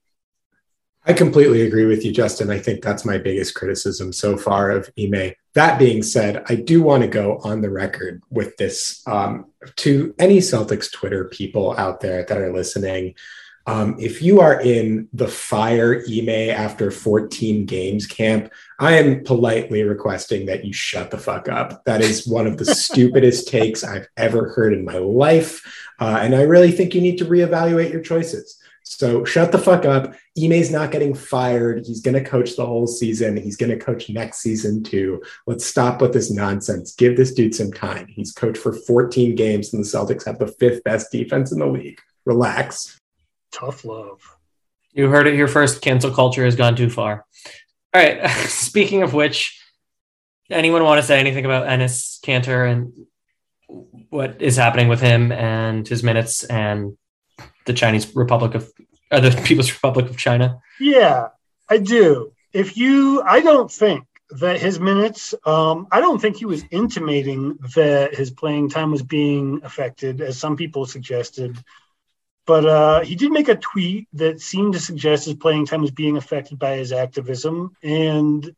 S2: I completely agree with you justin. I think that's my biggest criticism so far of ime. That being said i do want to go on the record with this um, to any celtics twitter people out there that are listening um, if you are in the fire Ime after 14 games camp, I am politely requesting that you shut the fuck up. That is one of the [LAUGHS] stupidest takes I've ever heard in my life. Uh, and I really think you need to reevaluate your choices. So shut the fuck up. Ime's not getting fired. He's going to coach the whole season. He's going to coach next season too. Let's stop with this nonsense. Give this dude some time. He's coached for 14 games, and the Celtics have the fifth best defense in the league. Relax.
S4: Tough love.
S1: You heard it here first. Cancel culture has gone too far. All right. [LAUGHS] Speaking of which, anyone want to say anything about Enes Kanter and what is happening with him and his minutes and the Chinese Republic of uh, the [LAUGHS] People's Republic of China?
S4: Yeah, I do. If you, I don't think that his minutes, um, I don't think he was intimating that his playing time was being affected, as some people suggested. But uh, he did make a tweet that seemed to suggest his playing time was being affected by his activism. And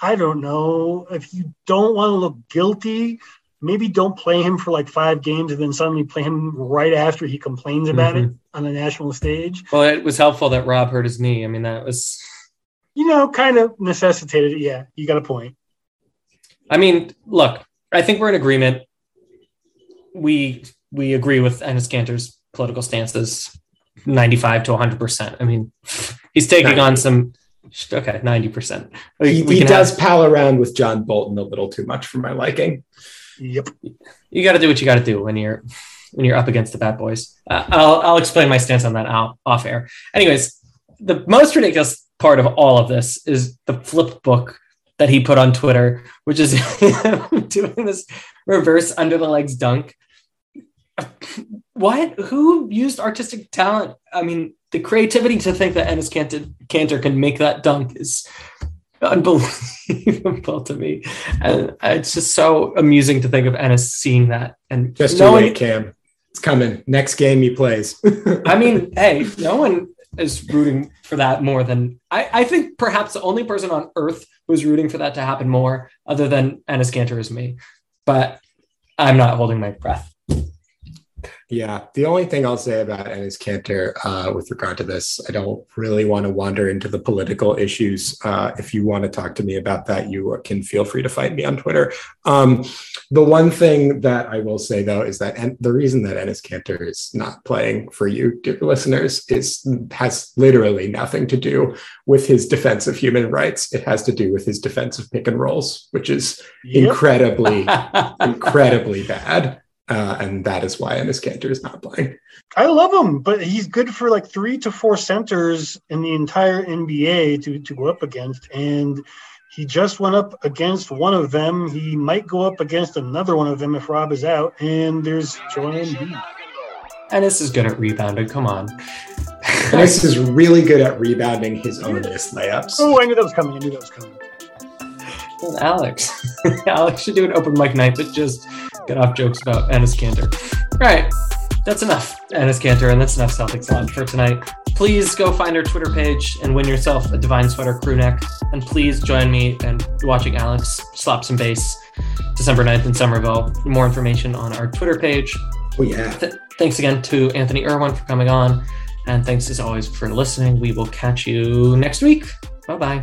S4: I don't know if you don't want to look guilty, maybe don't play him for like five games and then suddenly play him right after he complains about
S1: Mhm.
S4: it on the national stage.
S1: Well, it was helpful that Rob hurt his knee. I mean, that was.
S4: You know, kind of necessitated it. Yeah, you got a point.
S1: I mean, look, I think we're in agreement. We we agree with Enes Kanter's political stances, ninety-five to one hundred percent. I mean, [LAUGHS] he's taking on some. Okay, ninety percent.
S2: He, he does pal around with John Bolton a little too much for my liking.
S4: Yep.
S1: you got to do what you got to do when you're when you're up against the bad boys. Uh, I'll I'll explain my stance on that out, off air. Anyways, the most ridiculous part of all of this is the flip book that he put on Twitter, which is him [LAUGHS] doing this reverse under the legs dunk. What? Who used artistic talent? I mean, the creativity to think that Enes Kanter, Kanter can make that dunk is unbelievable to me. And it's just so amusing to think of Enes seeing that and
S2: Just
S1: knowing.
S2: wait, Cam. It's coming. Next game he plays. [LAUGHS]
S1: I mean, [LAUGHS] hey, no one is rooting for that more than I, I think perhaps the only person on earth who's rooting for that to happen more other than Enes Kanter is me. But I'm not holding my breath.
S2: Yeah, the only thing I'll say about Enes Kanter uh, with regard to this, I don't really want to wander into the political issues. Uh, if you want to talk to me about that, you can feel free to find me on Twitter. Um, the one thing that I will say though is that, and the reason that Enes Kanter is not playing for you, dear listeners, is has literally nothing to do with his defense of human rights. It has to do with his defense of pick and rolls, which is
S4: Yep.
S2: incredibly, [LAUGHS] incredibly bad. Uh, and that is why Enes Kanter is not playing.
S4: I love him, but he's good for like three to four centers in the entire NBA to, to go up against. And he just went up against one of them. He might go up against another one of them if Rob is out. And there's Joel Embiid.
S1: Enes is good at rebounding. Come on. [LAUGHS]
S2: Enes is really good at rebounding his own missed layups.
S4: Oh, I knew that was coming. I knew that was coming.
S1: Alex. [LAUGHS] Alex should do an open mic night, but just get off jokes about Enes Kanter. All right, that's enough Enes Kanter, and that's enough Celtics Lab for tonight. Please go find our Twitter page and win yourself a Divine Sweater crew neck. And please join me and watching Alex slap some bass December 9th in Somerville. More information on our Twitter page.
S2: Oh, yeah.
S1: Th- thanks again to Anthony Irwin for coming on. And thanks as always for listening. We will catch you next week. Bye bye.